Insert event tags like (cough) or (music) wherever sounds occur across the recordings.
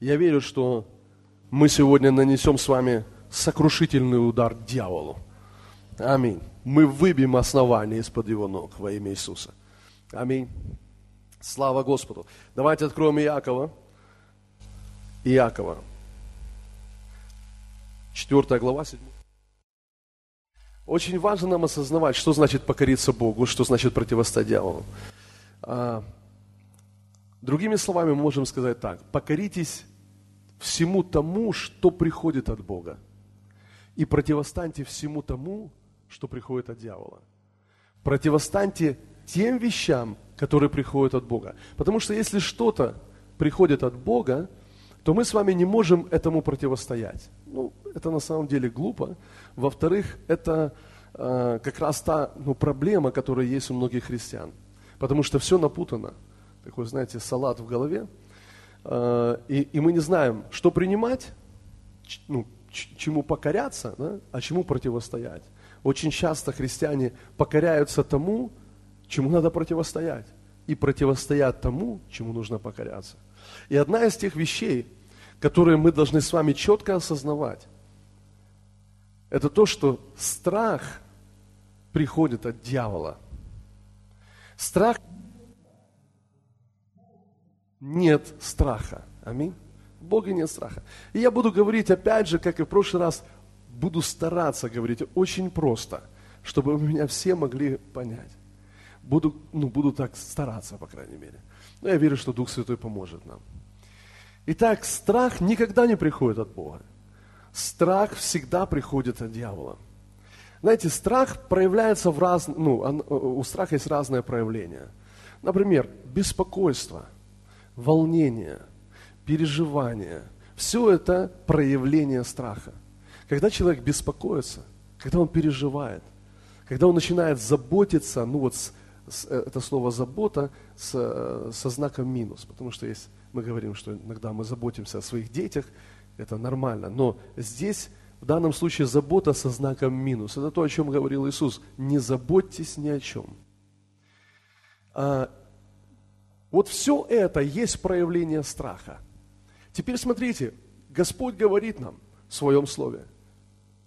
Я верю, что мы сегодня нанесем с вами сокрушительный удар дьяволу. Аминь. Мы выбьем основание из-под его ног во имя Иисуса. Аминь. Слава Господу. Давайте откроем Иакова. Иакова. Четвертая глава, седьмая. Очень важно нам осознавать, что значит покориться Богу, что значит противостоять дьяволу. А, другими словами, мы можем сказать так. Покоритесь всему тому, что приходит от Бога. И противостаньте всему тому, что приходит от дьявола. Противостаньте тем вещам, которые приходят от Бога. Потому что если что-то приходит от Бога, то мы с вами не можем этому противостоять. Ну, это на самом деле глупо. Во-вторых, это э, как раз та ну, проблема, которая есть у многих христиан. Потому что все напутано. Такой, знаете, салат в голове. Э, и, и мы не знаем, что принимать, ну, чему покоряться, да, а чему противостоять. Очень часто христиане покоряются тому, чему надо противостоять, и противостоят тому, чему нужно покоряться. И одна из тех вещей, которые мы должны с вами четко осознавать, это то, что страх приходит от дьявола. Страх нет страха. Аминь. В Боге нет страха. И я буду говорить опять же, как и в прошлый раз, буду стараться говорить очень просто, чтобы меня все могли понять. Буду, ну, буду так стараться, по крайней мере. Но я верю, что Дух Святой поможет нам. Итак, страх никогда не приходит от Бога. Страх всегда приходит от дьявола. Знаете, страх проявляется в раз... ну, у страха есть разное проявление. Например, беспокойство, волнение, переживание. Все это проявление страха. Когда человек беспокоится, когда он переживает, когда он начинает заботиться, ну вот с, с, э, это слово забота с, э, со знаком минус, потому что есть, мы говорим, что иногда мы заботимся о своих детях, это нормально, но здесь в данном случае забота со знаком минус. Это то, о чем говорил Иисус. Не заботьтесь ни о чем. Вот все это есть проявление страха. Теперь смотрите, Господь говорит нам в своем слове –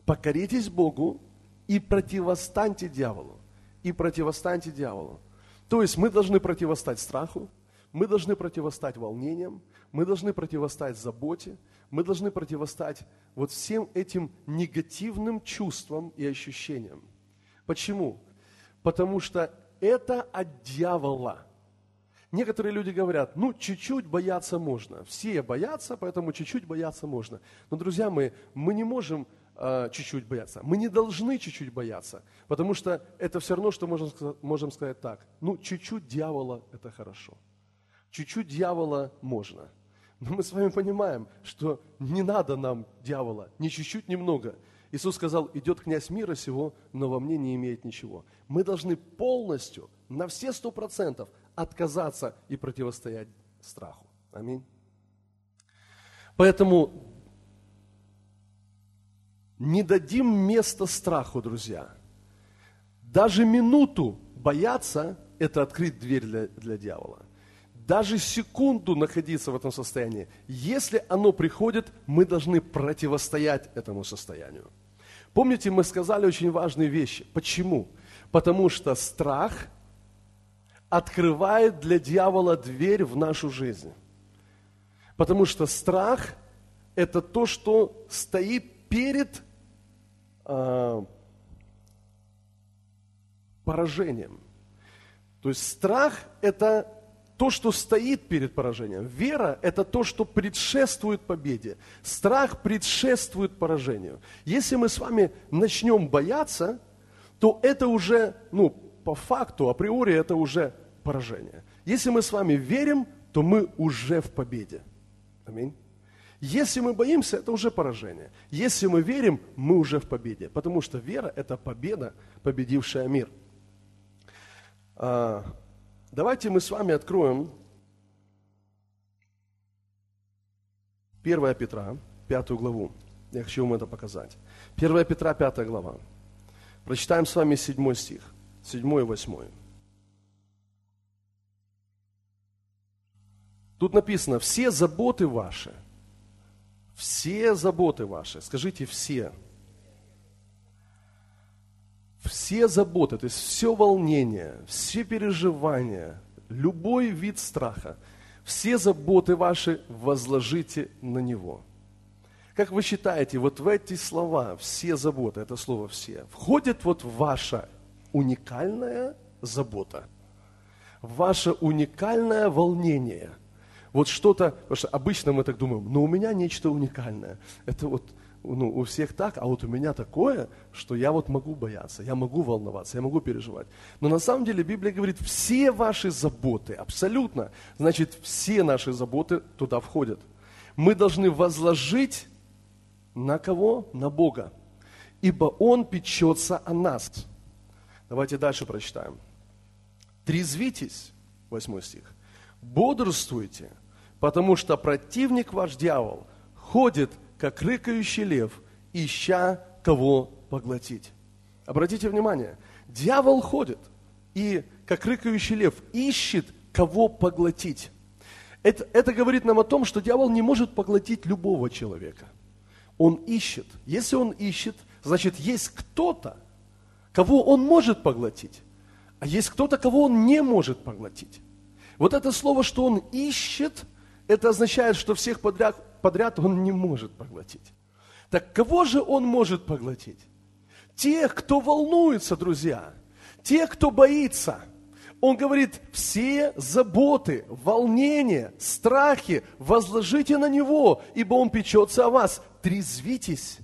покоритесь Богу и противостаньте дьяволу. И противостаньте дьяволу. То есть мы должны противостать страху, мы должны противостать волнениям, мы должны противостать заботе, мы должны противостать вот всем этим негативным чувствам и ощущениям. Почему? Потому что это от дьявола. Некоторые люди говорят, ну, чуть-чуть бояться можно. Все боятся, поэтому чуть-чуть бояться можно. Но, друзья мои, мы не можем э, чуть-чуть бояться. Мы не должны чуть-чуть бояться, потому что это все равно, что можем, можем сказать так. Ну, чуть-чуть дьявола – это хорошо. Чуть-чуть дьявола можно. Но мы с вами понимаем, что не надо нам дьявола, ни чуть-чуть, ни много. Иисус сказал, идет князь мира сего, но во мне не имеет ничего. Мы должны полностью, на все сто процентов отказаться и противостоять страху. Аминь. Поэтому не дадим места страху, друзья. Даже минуту бояться – это открыть дверь для, для дьявола. Даже секунду находиться в этом состоянии. Если оно приходит, мы должны противостоять этому состоянию. Помните, мы сказали очень важные вещи. Почему? Потому что страх открывает для дьявола дверь в нашу жизнь. Потому что страх – это то, что стоит перед э, поражением. То есть страх – это то, что стоит перед поражением. Вера – это то, что предшествует победе. Страх предшествует поражению. Если мы с вами начнем бояться, то это уже, ну, по факту, априори, это уже поражение. Если мы с вами верим, то мы уже в победе. Аминь. Если мы боимся, это уже поражение. Если мы верим, мы уже в победе. Потому что вера – это победа, победившая мир. А, давайте мы с вами откроем 1 Петра, 5 главу. Я хочу вам это показать. 1 Петра, 5 глава. Прочитаем с вами 7 стих, 7 и 8. Тут написано, все заботы ваши – все заботы ваши, скажите все, все заботы, то есть все волнение, все переживания, любой вид страха, все заботы ваши возложите на Него. Как вы считаете, вот в эти слова, все заботы, это слово «все», входит вот ваша уникальная забота, ваше уникальное волнение – вот что-то, потому что обычно мы так думаем, но у меня нечто уникальное. Это вот ну, у всех так, а вот у меня такое, что я вот могу бояться, я могу волноваться, я могу переживать. Но на самом деле Библия говорит, все ваши заботы, абсолютно, значит, все наши заботы туда входят. Мы должны возложить на кого? На Бога. Ибо Он печется о нас. Давайте дальше прочитаем. Трезвитесь, 8 стих. Бодрствуйте, потому что противник ваш дьявол ходит как рыкающий лев, ища кого поглотить. Обратите внимание, дьявол ходит и, как рыкающий лев, ищет кого поглотить. Это, это говорит нам о том, что дьявол не может поглотить любого человека. Он ищет. Если он ищет, значит, есть кто-то, кого он может поглотить, а есть кто-то, кого он не может поглотить. Вот это слово, что он ищет, это означает, что всех подряд, подряд он не может поглотить. Так кого же он может поглотить? Тех, кто волнуется, друзья, тех, кто боится. Он говорит, все заботы, волнения, страхи возложите на Него, ибо Он печется о вас. Трезвитесь,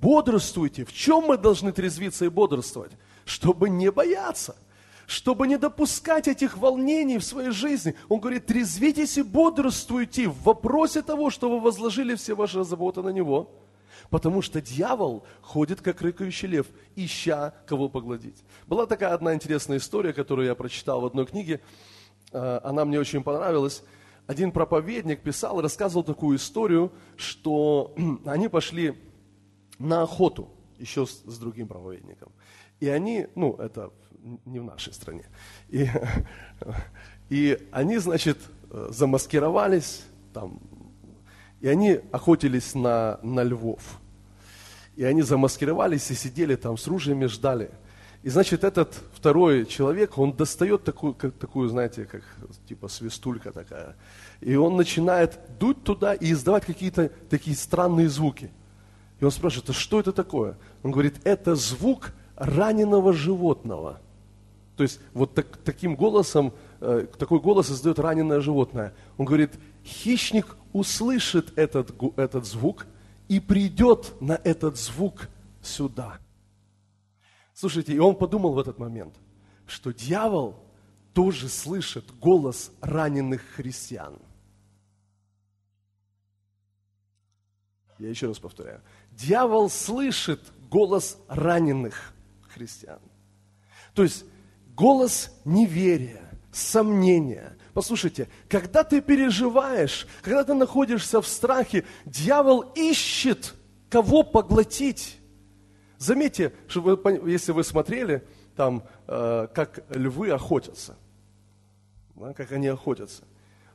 бодрствуйте. В чем мы должны трезвиться и бодрствовать? Чтобы не бояться чтобы не допускать этих волнений в своей жизни. Он говорит, трезвитесь и бодрствуйте в вопросе того, что вы возложили все ваши заботы на Него. Потому что дьявол ходит, как рыкающий лев, ища кого погладить. Была такая одна интересная история, которую я прочитал в одной книге. Э, она мне очень понравилась. Один проповедник писал, рассказывал такую историю, что (clears throat) они пошли на охоту еще с, с другим проповедником. И они, ну, это не в нашей стране. И, (laughs) и они, значит, замаскировались там, и они охотились на, на львов. И они замаскировались и сидели там с ружьями, ждали. И, значит, этот второй человек, он достает такую, как, такую, знаете, как типа свистулька такая. И он начинает дуть туда и издавать какие-то такие странные звуки. И он спрашивает, а что это такое? Он говорит, это звук раненого животного – то есть вот так, таким голосом, э, такой голос издает раненое животное. Он говорит, хищник услышит этот, этот звук и придет на этот звук сюда. Слушайте, и он подумал в этот момент, что дьявол тоже слышит голос раненых христиан. Я еще раз повторяю. Дьявол слышит голос раненых христиан. То есть голос неверия, сомнения. Послушайте, когда ты переживаешь, когда ты находишься в страхе, дьявол ищет, кого поглотить. Заметьте, что вы, если вы смотрели, там, э, как львы охотятся, да, как они охотятся,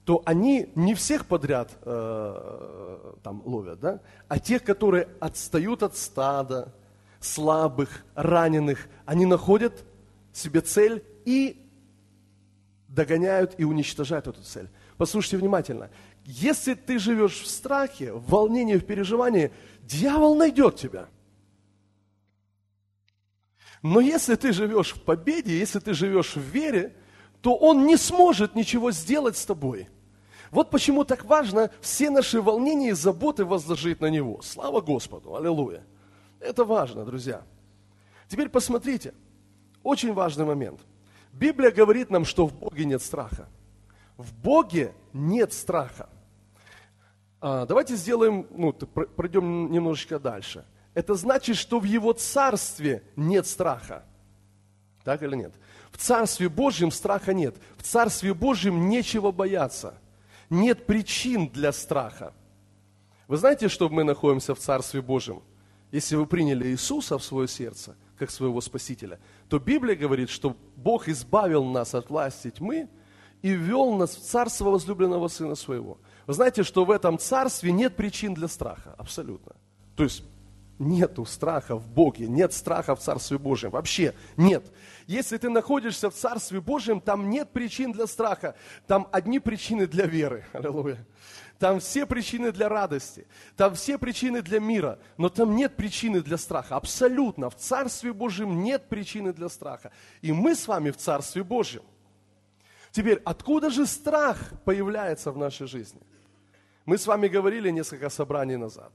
то они не всех подряд э, там ловят, да, а тех, которые отстают от стада, слабых, раненых, они находят себе цель и догоняют и уничтожают эту цель. Послушайте внимательно. Если ты живешь в страхе, в волнении, в переживании, дьявол найдет тебя. Но если ты живешь в победе, если ты живешь в вере, то он не сможет ничего сделать с тобой. Вот почему так важно все наши волнения и заботы возложить на Него. Слава Господу! Аллилуйя! Это важно, друзья. Теперь посмотрите – очень важный момент. Библия говорит нам, что в Боге нет страха. В Боге нет страха. А, давайте сделаем, ну, пройдем немножечко дальше. Это значит, что в Его Царстве нет страха. Так или нет? В Царстве Божьем страха нет. В Царстве Божьем нечего бояться. Нет причин для страха. Вы знаете, что мы находимся в Царстве Божьем? Если вы приняли Иисуса в свое сердце – как своего Спасителя, то Библия говорит, что Бог избавил нас от власти тьмы и ввел нас в царство возлюбленного Сына Своего. Вы знаете, что в этом царстве нет причин для страха, абсолютно. То есть нету страха в Боге, нет страха в Царстве Божьем, вообще нет. Если ты находишься в Царстве Божьем, там нет причин для страха, там одни причины для веры, (laughs) аллилуйя. Там все причины для радости, там все причины для мира, но там нет причины для страха, абсолютно. В Царстве Божьем нет причины для страха. И мы с вами в Царстве Божьем. Теперь, откуда же страх появляется в нашей жизни? Мы с вами говорили несколько собраний назад,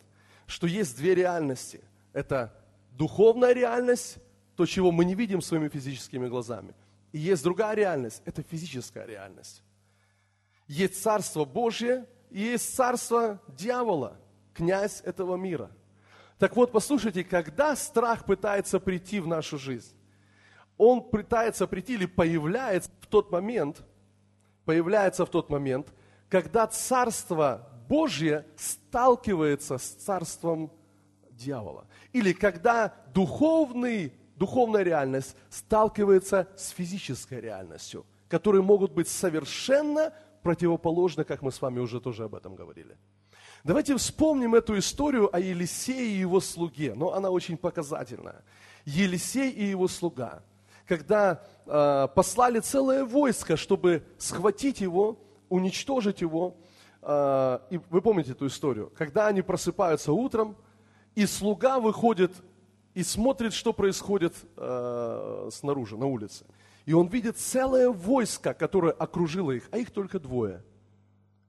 что есть две реальности. Это духовная реальность, то, чего мы не видим своими физическими глазами. И есть другая реальность, это физическая реальность. Есть Царство Божье, и есть царство дьявола, князь этого мира. Так вот, послушайте, когда страх пытается прийти в нашу жизнь, он пытается прийти или появляется в тот момент, появляется в тот момент, когда царство Божье сталкивается с царством дьявола. Или когда духовный, духовная реальность сталкивается с физической реальностью, которые могут быть совершенно противоположно, как мы с вами уже тоже об этом говорили. Давайте вспомним эту историю о Елисее и его слуге, но она очень показательная. Елисей и его слуга, когда э, послали целое войско, чтобы схватить его, уничтожить его, э, и вы помните эту историю, когда они просыпаются утром, и слуга выходит и смотрит, что происходит э, снаружи, на улице. И он видит целое войско, которое окружило их, а их только двое.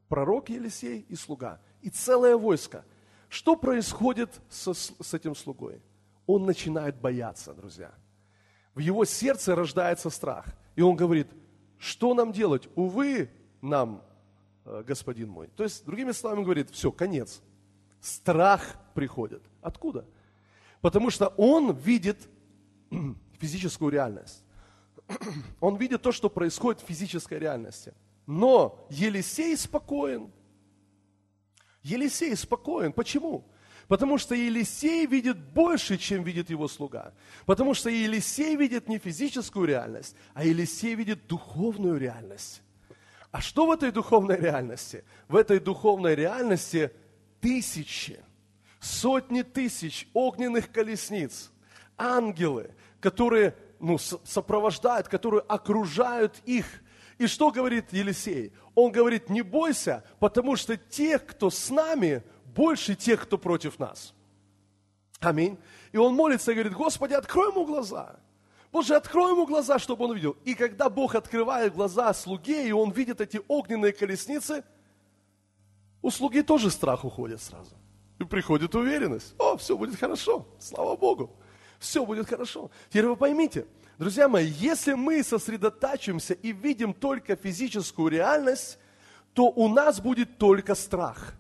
Пророк Елисей и слуга. И целое войско. Что происходит со, с этим слугой? Он начинает бояться, друзья. В его сердце рождается страх. И он говорит, что нам делать? Увы, нам, э, господин мой. То есть, другими словами, говорит, все, конец. Страх приходит. Откуда? Потому что он видит (clears throat) физическую реальность (clears throat) он видит то, что происходит в физической реальности. Но Елисей спокоен. Елисей спокоен. Почему? Потому что Елисей видит больше, чем видит его слуга. Потому что Елисей видит не физическую реальность, а Елисей видит духовную реальность. А что в этой духовной реальности? В этой духовной реальности тысячи, сотни тысяч огненных колесниц, ангелы, которые ну, сопровождают, которые окружают их. И что говорит Елисей? Он говорит, не бойся, потому что тех, кто с нами, больше тех, кто против нас. Аминь. И он молится и говорит, Господи, открой ему глаза. Боже, открой ему глаза, чтобы он увидел. И когда Бог открывает глаза слуге, и он видит эти огненные колесницы, у слуги тоже страх уходит сразу. И приходит уверенность. О, все будет хорошо, слава Богу все будет хорошо. Теперь вы поймите, друзья мои, если мы сосредотачиваемся и видим только физическую реальность, то у нас будет только страх.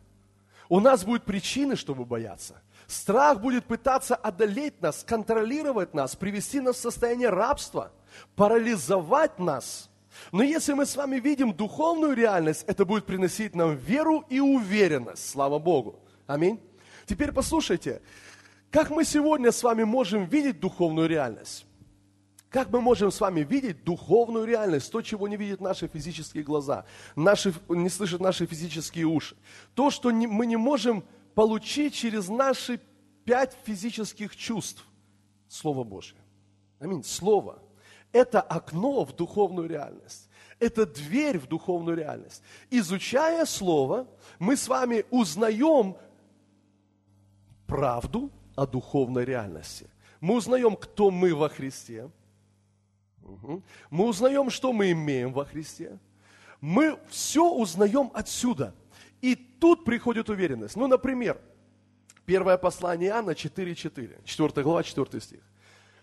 У нас будут причины, чтобы бояться. Страх будет пытаться одолеть нас, контролировать нас, привести нас в состояние рабства, парализовать нас. Но если мы с вами видим духовную реальность, это будет приносить нам веру и уверенность. Слава Богу. Аминь. Теперь послушайте, как мы сегодня с вами можем видеть духовную реальность? Как мы можем с вами видеть духовную реальность, то, чего не видят наши физические глаза, наши, не слышат наши физические уши? То, что не, мы не можем получить через наши пять физических чувств. Слово Божье. Аминь. Слово. Это окно в духовную реальность. Это дверь в духовную реальность. Изучая Слово, мы с вами узнаем правду, о духовной реальности. Мы узнаем, кто мы во Христе. Мы узнаем, что мы имеем во Христе. Мы все узнаем отсюда. И тут приходит уверенность. Ну, например, первое послание Иоанна 4.4, 4 глава, 4 стих.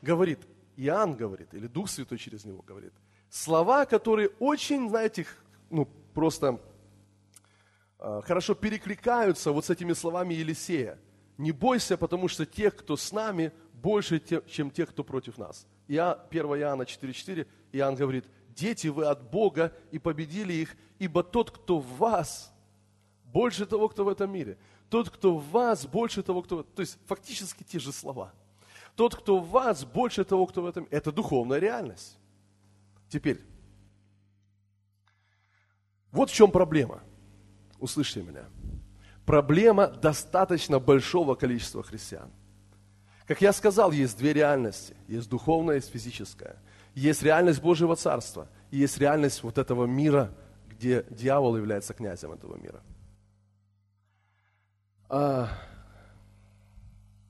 Говорит, Иоанн говорит, или Дух Святой через него говорит, слова, которые очень, знаете, ну, просто э, хорошо перекликаются вот с этими словами Елисея – не бойся, потому что тех, кто с нами, больше, чем тех, кто против нас. Я, 1 Иоанна 4,4, Иоанн говорит, дети вы от Бога и победили их, ибо тот, кто в вас, больше того, кто в этом мире. Тот, кто в вас, больше того, кто... То есть фактически те же слова. Тот, кто в вас, больше того, кто в этом... Это духовная реальность. Теперь, вот в чем проблема. услышьте меня, проблема достаточно большого количества христиан. Как я сказал, есть две реальности. Есть духовная, есть физическая. Есть реальность Божьего Царства. И есть реальность вот этого мира, где дьявол является князем этого мира. А,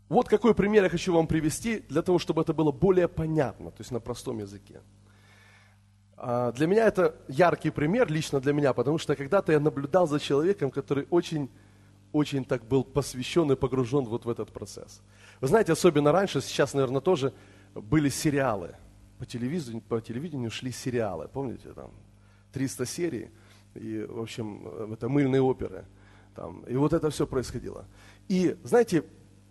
вот какой пример я хочу вам привести, для того, чтобы это было более понятно, то есть на простом языке. А, для меня это яркий пример, лично для меня, потому что когда-то я наблюдал за человеком, который очень, очень так был посвящен и погружен вот в этот процесс. Вы знаете, особенно раньше, сейчас, наверное, тоже были сериалы. По телевидению, по телевидению шли сериалы, помните, там 300 серий, и, в общем, это мыльные оперы. Там, и вот это все происходило. И, знаете,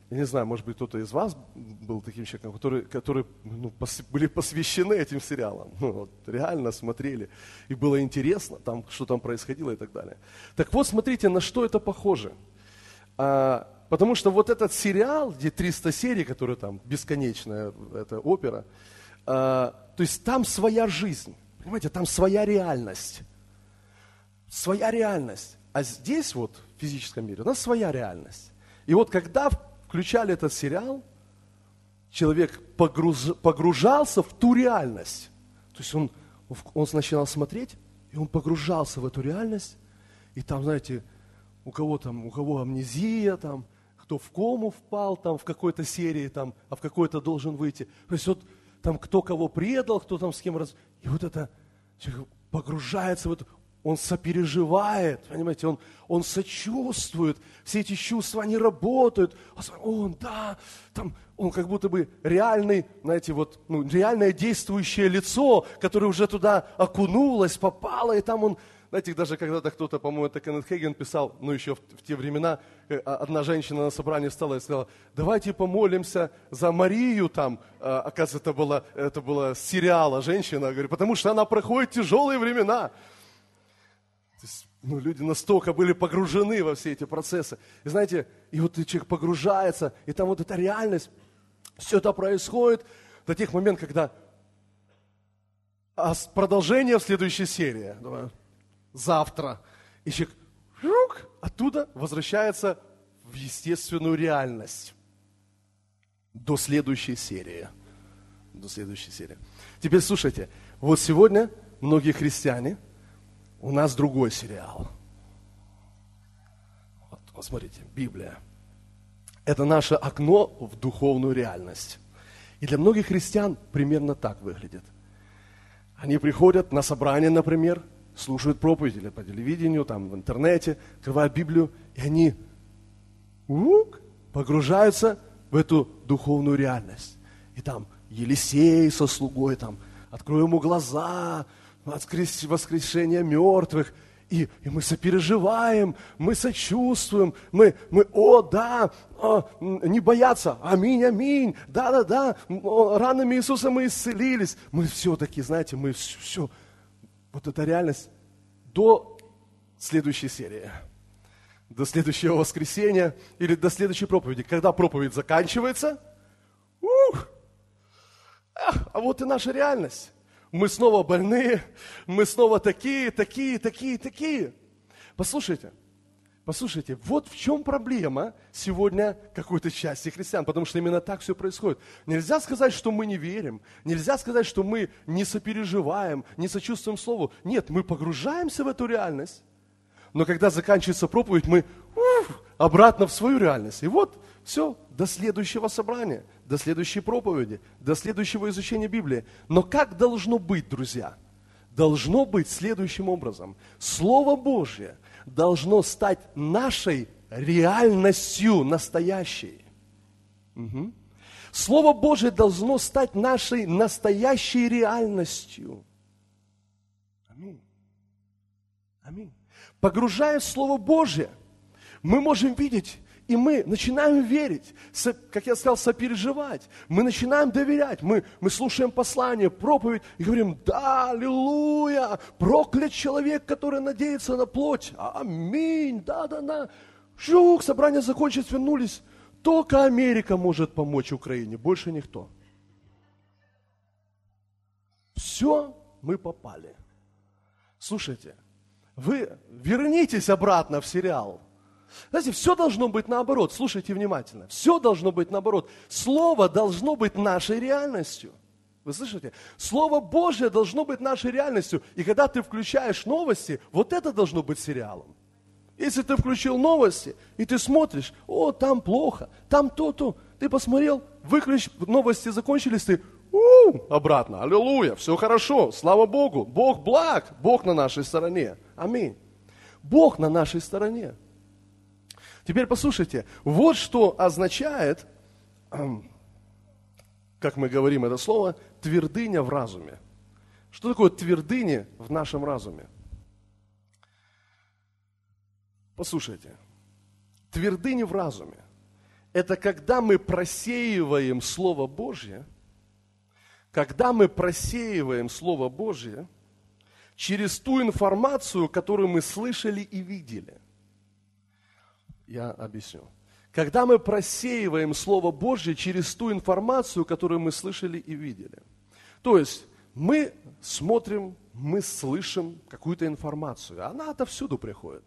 я не знаю, может быть, кто-то из вас был таким человеком, которые, которые ну, пос, были посвящены этим сериалам. Ну, вот, реально смотрели. И было интересно, там, что там происходило и так далее. Так вот, смотрите, на что это похоже. А, потому что вот этот сериал, где 300 серий, который там бесконечная, эта опера, а, то есть там своя жизнь. Понимаете, там своя реальность. Своя реальность. А здесь вот, в физическом мире, у нас своя реальность. И вот когда включали этот сериал, человек погруз, погружался в ту реальность. То есть он, он начинал смотреть, и он погружался в эту реальность, и там, знаете, у кого там, у кого амнезия, там, кто в кому впал, там, в какой-то серии, там, а в какой-то должен выйти. То есть вот там кто кого предал, кто там с кем раз... И вот это погружается в это, он сопереживает, понимаете, он, он сочувствует, все эти чувства, они работают. Он, да, там, он как будто бы реальный, знаете, вот, ну, реальное действующее лицо, которое уже туда окунулось, попало, и там он, знаете, даже когда-то кто-то, по-моему, это Кеннет Хейген писал, ну, еще в, в те времена, э, а, одна женщина на собрании встала и сказала, давайте помолимся за Марию там, а, оказывается, это было, это было сериала женщина, говорит, потому что она проходит тяжелые времена. То есть, ну, люди настолько были погружены во все эти процессы. И знаете, и вот человек погружается, и там вот эта реальность, все это происходит до тех моментов, когда а продолжение в следующей серии, завтра, и человек жук, оттуда возвращается в естественную реальность до следующей серии. До следующей серии. Теперь слушайте, вот сегодня многие христиане – у нас другой сериал. Вот, вот смотрите, Библия. Это наше окно в духовную реальность. И для многих христиан примерно так выглядит. Они приходят на собрание, например, слушают проповедь или по телевидению, там в интернете, открывают Библию, и они ук, погружаются в эту духовную реальность. И там Елисей со слугой, там, открой ему глаза, воскрес, воскрешение мертвых, и, и мы сопереживаем, мы сочувствуем, мы, мы о, да, о, не бояться, аминь, аминь, да-да-да, ранами Иисуса мы исцелились. Мы все-таки, знаете, мы все, вот эта реальность до следующей серии, до следующего воскресенья или до следующей проповеди. Когда проповедь заканчивается, ух, а вот и наша реальность мы снова больные, мы снова такие, такие, такие, такие. Послушайте, послушайте, вот в чем проблема сегодня какой-то части христиан, потому что именно так все происходит. Нельзя сказать, что мы не верим, нельзя сказать, что мы не сопереживаем, не сочувствуем Слову. Нет, мы погружаемся в эту реальность, но когда заканчивается проповедь, мы уф, обратно в свою реальность. И вот все, до следующего собрания, до следующей проповеди, до следующего изучения Библии. Но как должно быть, друзья? Должно быть следующим образом. Слово Божье должно стать нашей реальностью настоящей. Угу. Слово Божье должно стать нашей настоящей реальностью. Аминь. Аминь. Погружая в Слово Божье, мы можем видеть и мы начинаем верить, как я сказал, сопереживать. Мы начинаем доверять. Мы, мы слушаем послание, проповедь и говорим, да, аллилуйя, проклят человек, который надеется на плоть. Аминь, да-да-да. Жук, собрание закончилось, вернулись. Только Америка может помочь Украине, больше никто. Все, мы попали. Слушайте, вы вернитесь обратно в сериал. Знаете, все должно быть наоборот. Слушайте внимательно. Все должно быть наоборот. Слово должно быть нашей реальностью. Вы слышите? Слово Божье должно быть нашей реальностью. И когда ты включаешь новости, вот это должно быть сериалом. Если ты включил новости, и ты смотришь, о, там плохо, там то-то, ты посмотрел, выключ, новости закончились, ты у, обратно, аллилуйя, все хорошо, слава Богу, Бог благ, Бог на нашей стороне. Аминь. Бог на нашей стороне. Теперь послушайте, вот что означает, как мы говорим это слово, твердыня в разуме. Что такое твердыня в нашем разуме? Послушайте, твердыня в разуме – это когда мы просеиваем Слово Божье, когда мы просеиваем Слово Божье – через ту информацию, которую мы слышали и видели. Я объясню. Когда мы просеиваем Слово Божье через ту информацию, которую мы слышали и видели. То есть мы смотрим, мы слышим какую-то информацию. Она отовсюду приходит.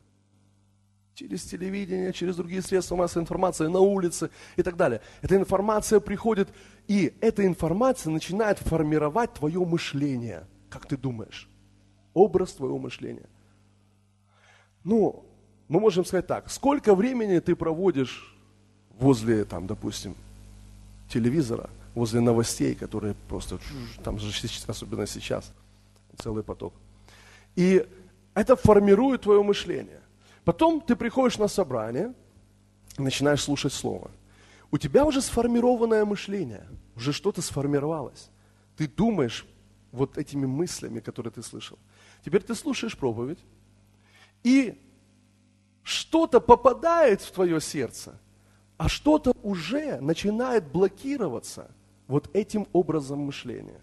Через телевидение, через другие средства массовой информации, на улице и так далее. Эта информация приходит, и эта информация начинает формировать твое мышление. Как ты думаешь? образ твоего мышления. Ну, мы можем сказать так, сколько времени ты проводишь возле, там, допустим, телевизора, возле новостей, которые просто, там же особенно сейчас, целый поток. И это формирует твое мышление. Потом ты приходишь на собрание, начинаешь слушать Слово. У тебя уже сформированное мышление, уже что-то сформировалось. Ты думаешь вот этими мыслями, которые ты слышал. Теперь ты слушаешь проповедь, и что-то попадает в твое сердце, а что-то уже начинает блокироваться вот этим образом мышления.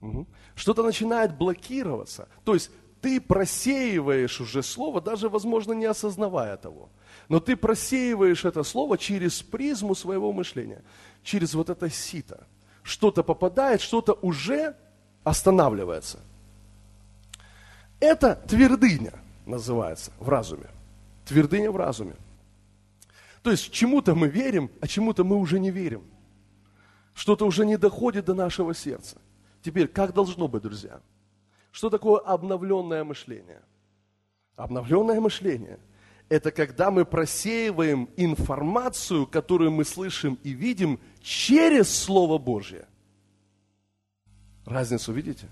Угу. Что-то начинает блокироваться. То есть ты просеиваешь уже слово, даже, возможно, не осознавая того. Но ты просеиваешь это слово через призму своего мышления, через вот это сито. Что-то попадает, что-то уже останавливается – это твердыня называется в разуме. Твердыня в разуме. То есть чему-то мы верим, а чему-то мы уже не верим. Что-то уже не доходит до нашего сердца. Теперь, как должно быть, друзья? Что такое обновленное мышление? Обновленное мышление – это когда мы просеиваем информацию, которую мы слышим и видим через Слово Божье. Разницу видите?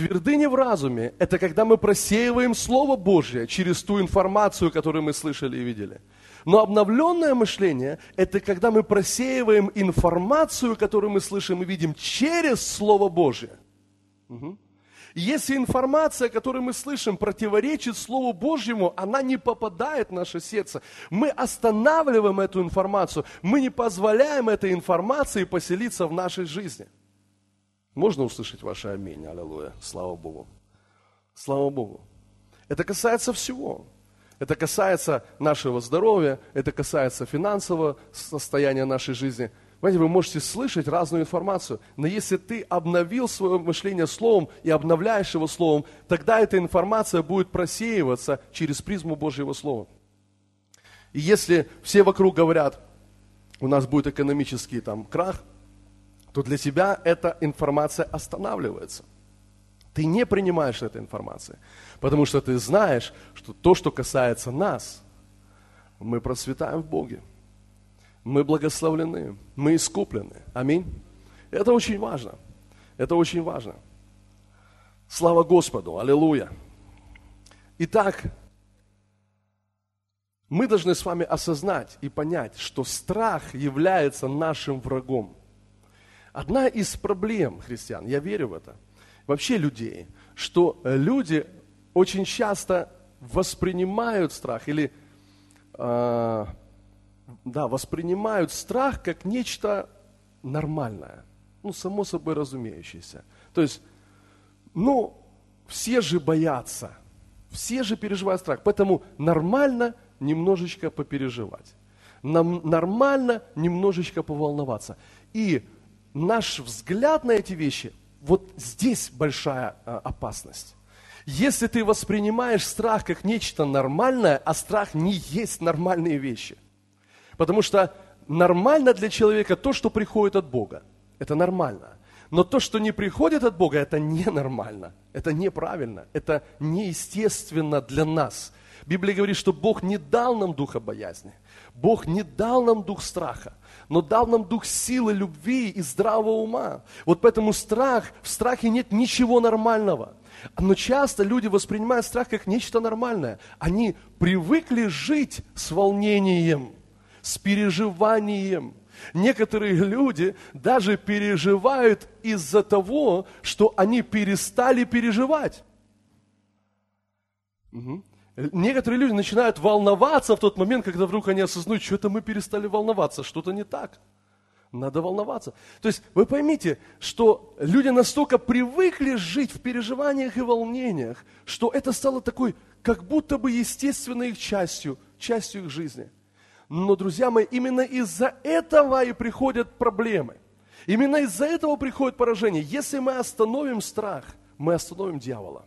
Твердыня в разуме – это когда мы просеиваем Слово Божье через ту информацию, которую мы слышали и видели. Но обновленное мышление – это когда мы просеиваем информацию, которую мы слышим и видим через Слово Божье. Угу. Если информация, которую мы слышим, противоречит Слову Божьему, она не попадает в наше сердце. Мы останавливаем эту информацию, мы не позволяем этой информации поселиться в нашей жизни – можно услышать ваше аминь, аллилуйя, слава Богу. Слава Богу. Это касается всего. Это касается нашего здоровья, это касается финансового состояния нашей жизни. Понимаете, вы можете слышать разную информацию, но если ты обновил свое мышление словом и обновляешь его словом, тогда эта информация будет просеиваться через призму Божьего Слова. И если все вокруг говорят, у нас будет экономический там крах, то для тебя эта информация останавливается. Ты не принимаешь этой информации, потому что ты знаешь, что то, что касается нас, мы процветаем в Боге. Мы благословлены, мы искуплены. Аминь. Это очень важно. Это очень важно. Слава Господу, аллилуйя. Итак, мы должны с вами осознать и понять, что страх является нашим врагом. Одна из проблем христиан, я верю в это, вообще людей, что люди очень часто воспринимают страх или э, да, воспринимают страх как нечто нормальное, ну, само собой разумеющееся. То есть, ну, все же боятся, все же переживают страх, поэтому нормально немножечко попереживать, нам нормально немножечко поволноваться. И наш взгляд на эти вещи, вот здесь большая а, опасность. Если ты воспринимаешь страх как нечто нормальное, а страх не есть нормальные вещи. Потому что нормально для человека то, что приходит от Бога. Это нормально. Но то, что не приходит от Бога, это ненормально, это неправильно, это неестественно для нас. Библия говорит, что Бог не дал нам духа боязни, Бог не дал нам дух страха, но дал нам дух силы, любви и здравого ума. Вот поэтому страх, в страхе нет ничего нормального. Но часто люди воспринимают страх как нечто нормальное. Они привыкли жить с волнением, с переживанием, Некоторые люди даже переживают из-за того, что они перестали переживать. Угу. Некоторые люди начинают волноваться в тот момент, когда вдруг они осознают, что-то мы перестали волноваться, что-то не так. Надо волноваться. То есть вы поймите, что люди настолько привыкли жить в переживаниях и волнениях, что это стало такой, как будто бы естественной их частью, частью их жизни – но, друзья мои, именно из-за этого и приходят проблемы. Именно из-за этого приходит поражение. Если мы остановим страх, мы остановим дьявола.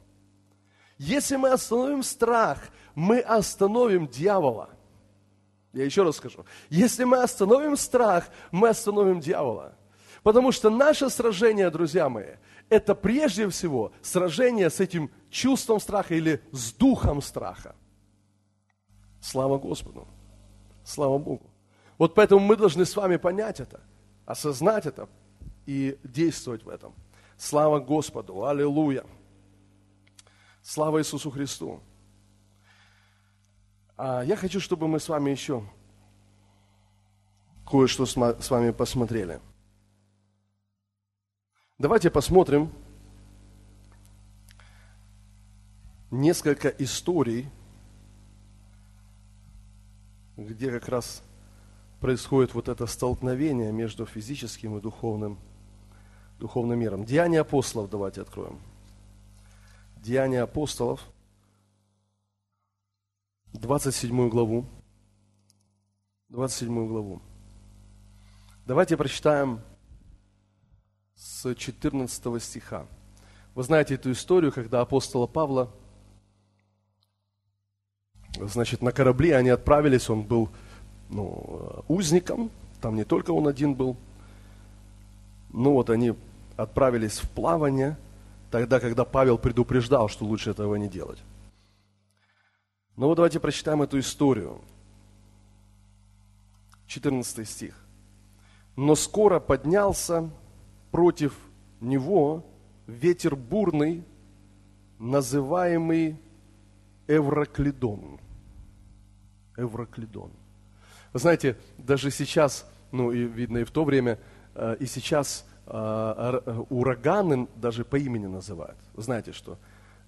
Если мы остановим страх, мы остановим дьявола. Я еще раз скажу. Если мы остановим страх, мы остановим дьявола. Потому что наше сражение, друзья мои, это прежде всего сражение с этим чувством страха или с духом страха. Слава Господу! Слава Богу. Вот поэтому мы должны с вами понять это, осознать это и действовать в этом. Слава Господу, аллилуйя. Слава Иисусу Христу. А я хочу, чтобы мы с вами еще кое-что с вами посмотрели. Давайте посмотрим несколько историй, где как раз происходит вот это столкновение между физическим и духовным, духовным миром. Деяния апостолов давайте откроем. Деяния апостолов, 27 главу. 27 главу. Давайте прочитаем с 14 стиха. Вы знаете эту историю, когда апостола Павла – Значит, на корабле они отправились, он был ну, узником, там не только он один был. Ну вот они отправились в плавание, тогда, когда Павел предупреждал, что лучше этого не делать. Ну вот давайте прочитаем эту историю. 14 стих. Но скоро поднялся против него ветер бурный, называемый Эвроклидон. Эвроклидон. Вы знаете, даже сейчас, ну и видно и в то время, э, и сейчас ураганы даже по имени называют. Вы знаете, что,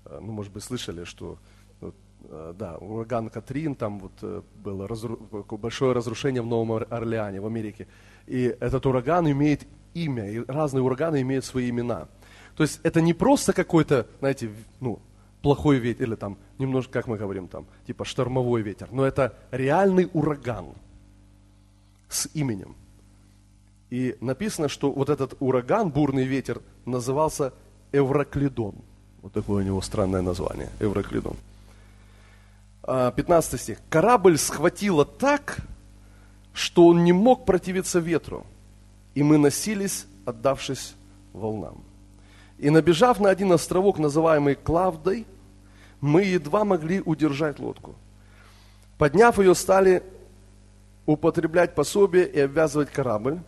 э, ну, может быть, слышали, что да, ураган Катрин, там вот было разру... большое разрушение в Новом Орлеане, в Америке. И этот ураган имеет имя, и разные ураганы имеют свои имена. То есть это не просто какой-то, знаете, ну, плохой ветер, или там немножко, как мы говорим, там, типа штормовой ветер, но это реальный ураган с именем. И написано, что вот этот ураган, бурный ветер, назывался Эвроклидон. Вот такое у него странное название, Эвроклидон. 15 а, стих. Корабль схватило так, что он не мог противиться ветру, и мы носились, отдавшись волнам. И набежав на один островок, называемый Клавдой, мы едва могли удержать лодку. Подняв ее, стали употреблять пособие и обвязывать корабль.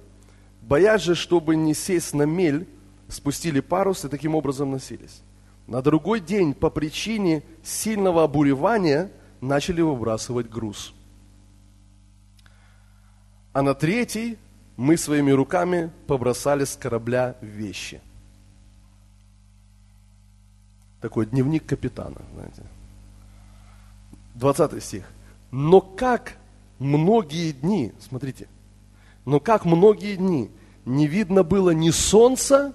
Боясь же, чтобы не сесть на мель, спустили парус и таким образом носились. На другой день по причине сильного обуревания начали выбрасывать груз. А на третий мы своими руками побросали с корабля вещи такой дневник капитана, знаете. 20 стих. Но как многие дни, смотрите, но как многие дни не видно было ни солнца,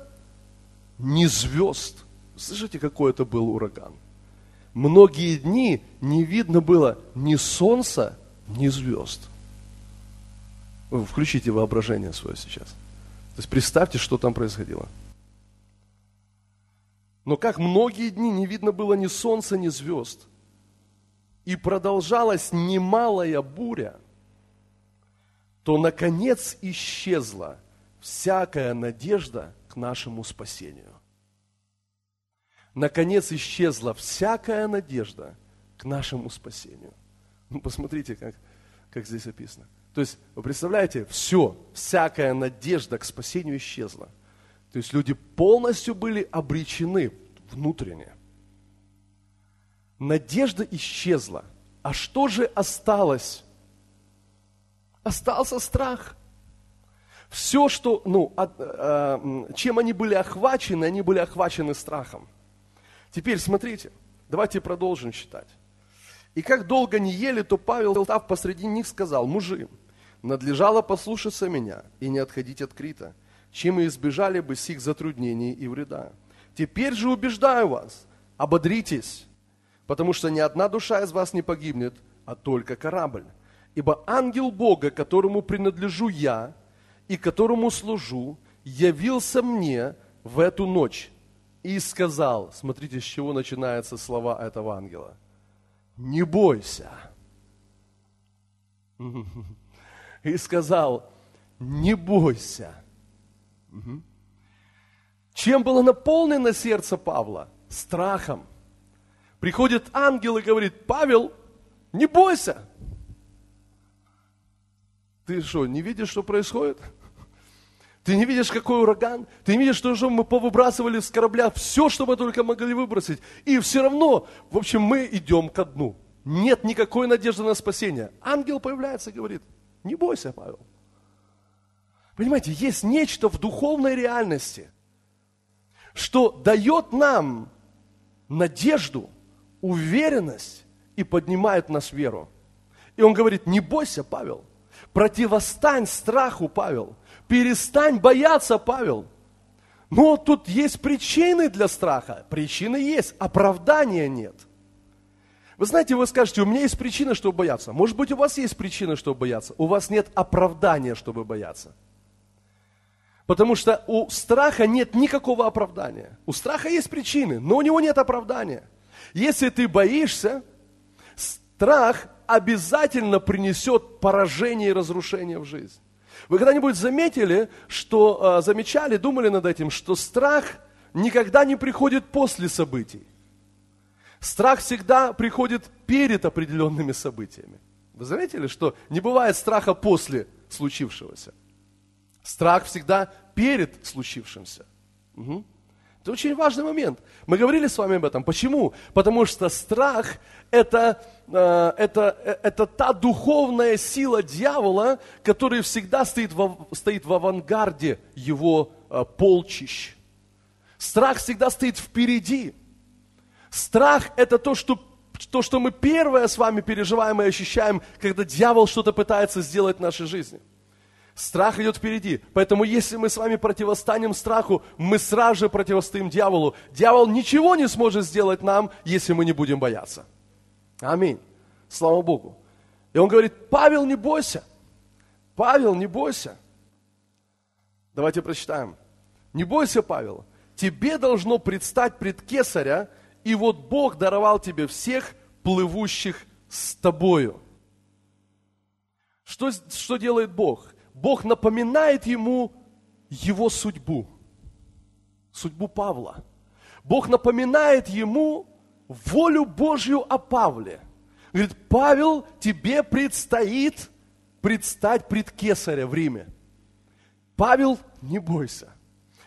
ни звезд. Слышите, какой это был ураган? Многие дни не видно было ни солнца, ни звезд. Включите воображение свое сейчас. То есть представьте, что там происходило. Но как многие дни не видно было ни солнца, ни звезд, и продолжалась немалая буря, то, наконец, исчезла всякая надежда к нашему спасению. Наконец исчезла всякая надежда к нашему спасению. Ну, посмотрите, как, как здесь описано. То есть, вы представляете, все, всякая надежда к спасению исчезла. То есть люди полностью были обречены внутренне. Надежда исчезла. А что же осталось? Остался страх. Все, что, ну, от, э, чем они были охвачены, они были охвачены страхом. Теперь смотрите, давайте продолжим читать. И как долго не ели, то Павел, став посреди них, сказал, мужи, надлежало послушаться меня и не отходить от Крита, чем и избежали бы сих затруднений и вреда. Теперь же убеждаю вас, ободритесь, потому что ни одна душа из вас не погибнет, а только корабль. Ибо ангел Бога, которому принадлежу я и которому служу, явился мне в эту ночь и сказал, смотрите, с чего начинаются слова этого ангела. Не бойся. (laughs) И сказал, не бойся. Чем было наполнено сердце Павла? Страхом. Приходит ангел и говорит, Павел, не бойся. Ты что, не видишь, что происходит? Ты не видишь, какой ураган? Ты не видишь, что уже мы повыбрасывали с корабля все, что мы только могли выбросить. И все равно, в общем, мы идем ко дну. Нет никакой надежды на спасение. Ангел появляется и говорит, не бойся, Павел. Понимаете, есть нечто в духовной реальности, что дает нам надежду, уверенность и поднимает нас веру. И он говорит, не бойся, Павел, противостань страху, Павел, перестань бояться, Павел. Но тут есть причины для страха, причины есть, оправдания нет. Вы знаете, вы скажете, у меня есть причина, чтобы бояться. Может быть, у вас есть причина, чтобы бояться. У вас нет оправдания, чтобы бояться. Потому что у страха нет никакого оправдания. У страха есть причины, но у него нет оправдания. Если ты боишься, страх обязательно принесет поражение и разрушение в жизнь. Вы когда-нибудь заметили, что, э, замечали, думали над этим, что страх никогда не приходит после событий. Страх всегда приходит перед определенными событиями. Вы заметили, что не бывает страха после случившегося? Страх всегда перед случившимся. Угу. Это очень важный момент. Мы говорили с вами об этом. Почему? Потому что страх это, э, это, э, это та духовная сила дьявола, которая всегда стоит в, стоит в авангарде его э, полчищ. Страх всегда стоит впереди. Страх это то, что то, что мы первое с вами переживаем и ощущаем, когда дьявол что-то пытается сделать в нашей жизни – Страх идет впереди. Поэтому если мы с вами противостанем страху, мы сразу же противостоим дьяволу. Дьявол ничего не сможет сделать нам, если мы не будем бояться. Аминь. Слава Богу. И он говорит, Павел, не бойся. Павел, не бойся. Давайте прочитаем. Не бойся, Павел. Тебе должно предстать пред Кесаря, и вот Бог даровал тебе всех плывущих с тобою. Что, что делает Бог? Бог напоминает ему его судьбу, судьбу Павла. Бог напоминает ему волю Божью о Павле. Говорит, Павел, тебе предстоит предстать пред Кесаря в Риме. Павел, не бойся.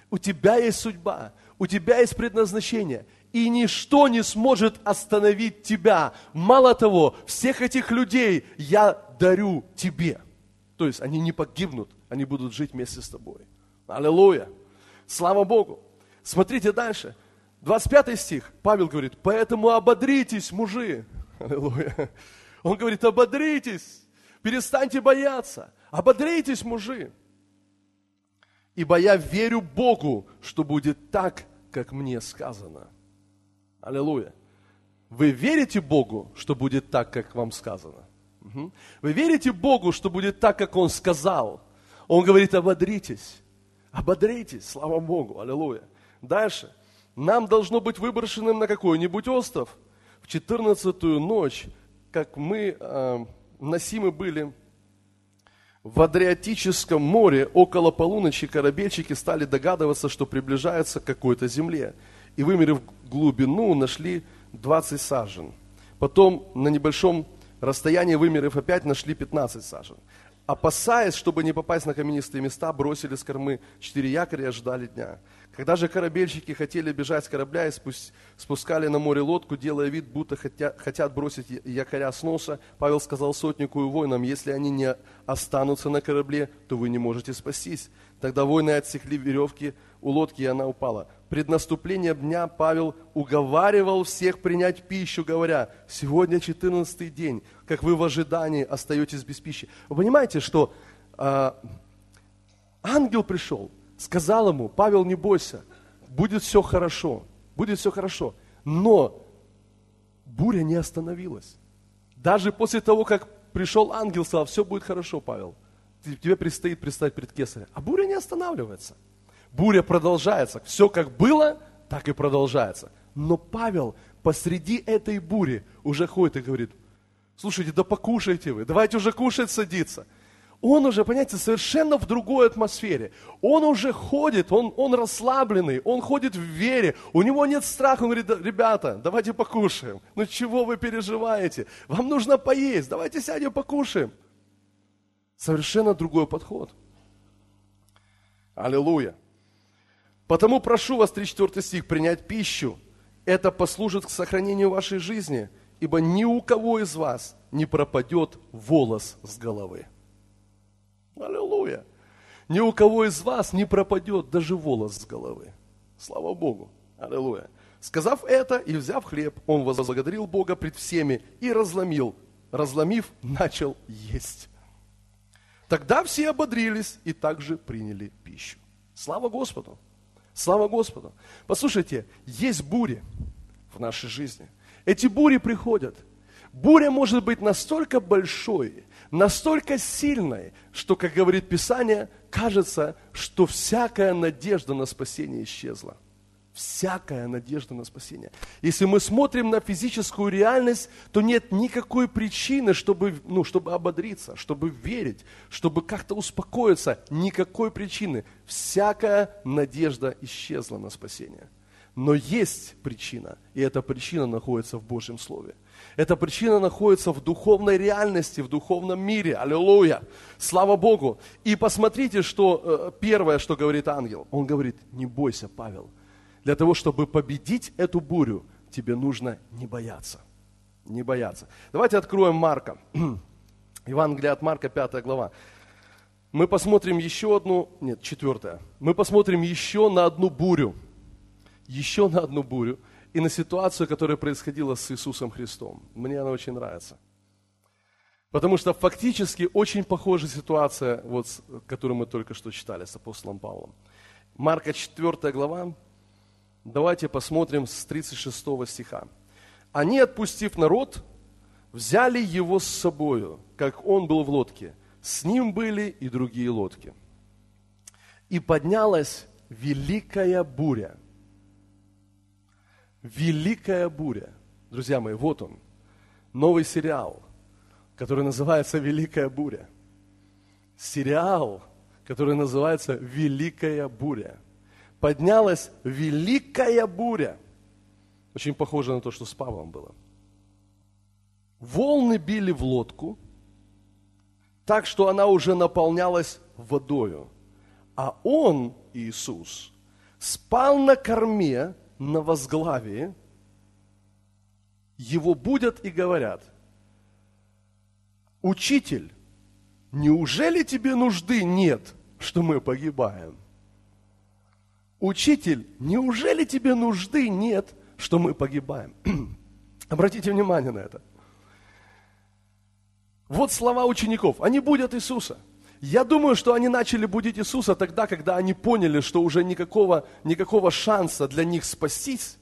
У тебя есть судьба, у тебя есть предназначение, и ничто не сможет остановить тебя. Мало того, всех этих людей я дарю тебе. То есть они не погибнут, они будут жить вместе с тобой. Аллилуйя. Слава Богу. Смотрите дальше. 25 стих. Павел говорит, поэтому ободритесь, мужи. Аллилуйя. Он говорит, ободритесь, перестаньте бояться. Ободритесь, мужи. Ибо я верю Богу, что будет так, как мне сказано. Аллилуйя. Вы верите Богу, что будет так, как вам сказано? Вы верите Богу, что будет так, как Он сказал? Он говорит, ободритесь. Ободритесь, слава Богу, аллилуйя. Дальше. нам должно быть выброшенным на какой-нибудь остров. В четырнадцатую ночь, как мы э, носимы были в Адриатическом море, около полуночи корабельщики стали догадываться, что приближается к какой-то земле. И вымерив глубину, нашли 20 сажен. Потом на небольшом расстоянии вымерев опять нашли 15 сажен. Опасаясь, чтобы не попасть на каменистые места, бросили с кормы четыре якоря и ожидали дня. Когда же корабельщики хотели бежать с корабля и спускали на море лодку, делая вид, будто хотят бросить якоря с носа, Павел сказал сотнику и воинам, если они не останутся на корабле, то вы не можете спастись. Тогда воины отсекли веревки у лодки, и она упала. Пред наступлением дня Павел уговаривал всех принять пищу, говоря, сегодня 14 день, как вы в ожидании остаетесь без пищи. Вы понимаете, что э, ангел пришел, сказал ему, Павел, не бойся, будет все хорошо, будет все хорошо. Но буря не остановилась. Даже после того, как пришел ангел, сказал, все будет хорошо, Павел. Тебе предстоит предстать перед кесарем. А буря не останавливается. Буря продолжается. Все как было, так и продолжается. Но Павел посреди этой бури уже ходит и говорит, слушайте, да покушайте вы, давайте уже кушать садиться он уже, понимаете, совершенно в другой атмосфере. Он уже ходит, он, он расслабленный, он ходит в вере, у него нет страха. Он говорит, ребята, давайте покушаем. Ну чего вы переживаете? Вам нужно поесть, давайте сядем покушаем. Совершенно другой подход. Аллилуйя. Потому прошу вас, 34 стих, принять пищу. Это послужит к сохранению вашей жизни, ибо ни у кого из вас не пропадет волос с головы. Аллилуйя. Ни у кого из вас не пропадет даже волос с головы. Слава Богу. Аллилуйя. Сказав это и взяв хлеб, он возблагодарил Бога пред всеми и разломил. Разломив, начал есть. Тогда все ободрились и также приняли пищу. Слава Господу! Слава Господу! Послушайте, есть бури в нашей жизни. Эти бури приходят. Буря может быть настолько большой, настолько сильной, что, как говорит Писание, кажется, что всякая надежда на спасение исчезла. Всякая надежда на спасение. Если мы смотрим на физическую реальность, то нет никакой причины, чтобы, ну, чтобы ободриться, чтобы верить, чтобы как-то успокоиться. Никакой причины. Всякая надежда исчезла на спасение. Но есть причина, и эта причина находится в Божьем Слове. Эта причина находится в духовной реальности, в духовном мире. Аллилуйя! Слава Богу! И посмотрите, что э, первое, что говорит ангел. Он говорит, не бойся, Павел. Для того, чтобы победить эту бурю, тебе нужно не бояться. Не бояться. Давайте откроем Марка. (clears throat) Евангелие от Марка, 5 глава. Мы посмотрим еще одну, нет, четвертая. Мы посмотрим еще на одну бурю. Еще на одну бурю и на ситуацию, которая происходила с Иисусом Христом. Мне она очень нравится. Потому что фактически очень похожая ситуация, вот, которую мы только что читали с апостолом Павлом. Марка 4 глава, давайте посмотрим с 36 стиха. Они, отпустив народ, взяли его с собою, как он был в лодке. С ним были и другие лодки. И поднялась великая буря – Великая буря. Друзья мои, вот он. Новый сериал, который называется Великая буря. Сериал, который называется Великая буря. Поднялась великая буря. Очень похоже на то, что с Павлом было. Волны били в лодку, так что она уже наполнялась водою. А он, Иисус, спал на корме, на возглавии, его будут и говорят, учитель, неужели тебе нужды нет, что мы погибаем? Учитель, неужели тебе нужды нет, что мы погибаем? (clears throat) Обратите внимание на это. Вот слова учеников. Они будут Иисуса. Я думаю, что они начали будить Иисуса тогда, когда они поняли, что уже никакого, никакого шанса для них спастись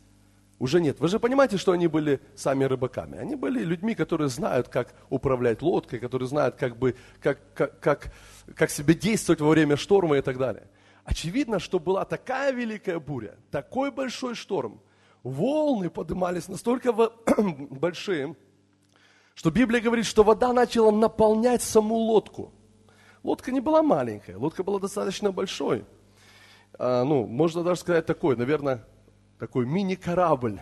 уже нет. Вы же понимаете, что они были сами рыбаками. Они были людьми, которые знают, как управлять лодкой, которые знают, как, бы, как, как, как, как себе действовать во время шторма и так далее. Очевидно, что была такая великая буря, такой большой шторм, волны поднимались настолько (clears throat) большие, что Библия говорит, что вода начала наполнять саму лодку. Лодка не была маленькая, лодка была достаточно большой. А, ну, можно даже сказать такой, наверное, такой мини-корабль.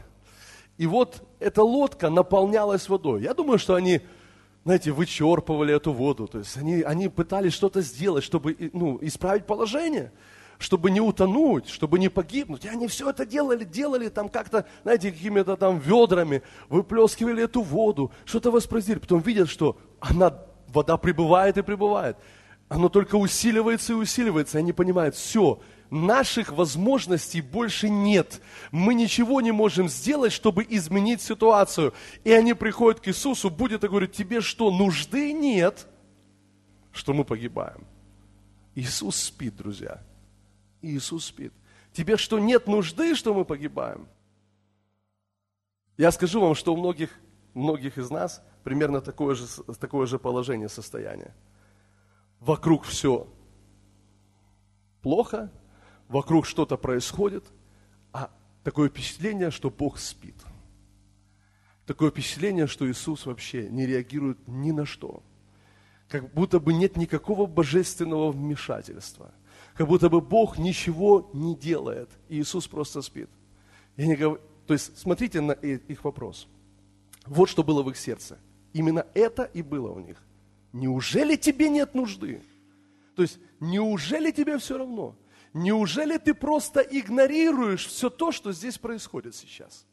И вот эта лодка наполнялась водой. Я думаю, что они, знаете, вычерпывали эту воду. То есть они, они пытались что-то сделать, чтобы ну, исправить положение чтобы не утонуть, чтобы не погибнуть. И они все это делали, делали там как-то, знаете, какими-то там ведрами, выплескивали эту воду, что-то воспроизводили. Потом видят, что она, вода прибывает и прибывает. Оно только усиливается и усиливается. И они понимают, все, наших возможностей больше нет. Мы ничего не можем сделать, чтобы изменить ситуацию. И они приходят к Иисусу, будет и говорит, тебе что, нужды нет, что мы погибаем? Иисус спит, друзья. Иисус спит. Тебе что, нет нужды, что мы погибаем? Я скажу вам, что у многих, многих из нас примерно такое же, такое же положение, состояние. Вокруг все плохо, вокруг что-то происходит, а такое впечатление, что Бог спит. Такое впечатление, что Иисус вообще не реагирует ни на что. Как будто бы нет никакого божественного вмешательства – как будто бы Бог ничего не делает, и Иисус просто спит. Я не говорю, то есть смотрите на их вопрос. Вот что было в их сердце. Именно это и было у них. Неужели тебе нет нужды? То есть, неужели тебе все равно? Неужели ты просто игнорируешь все то, что здесь происходит сейчас?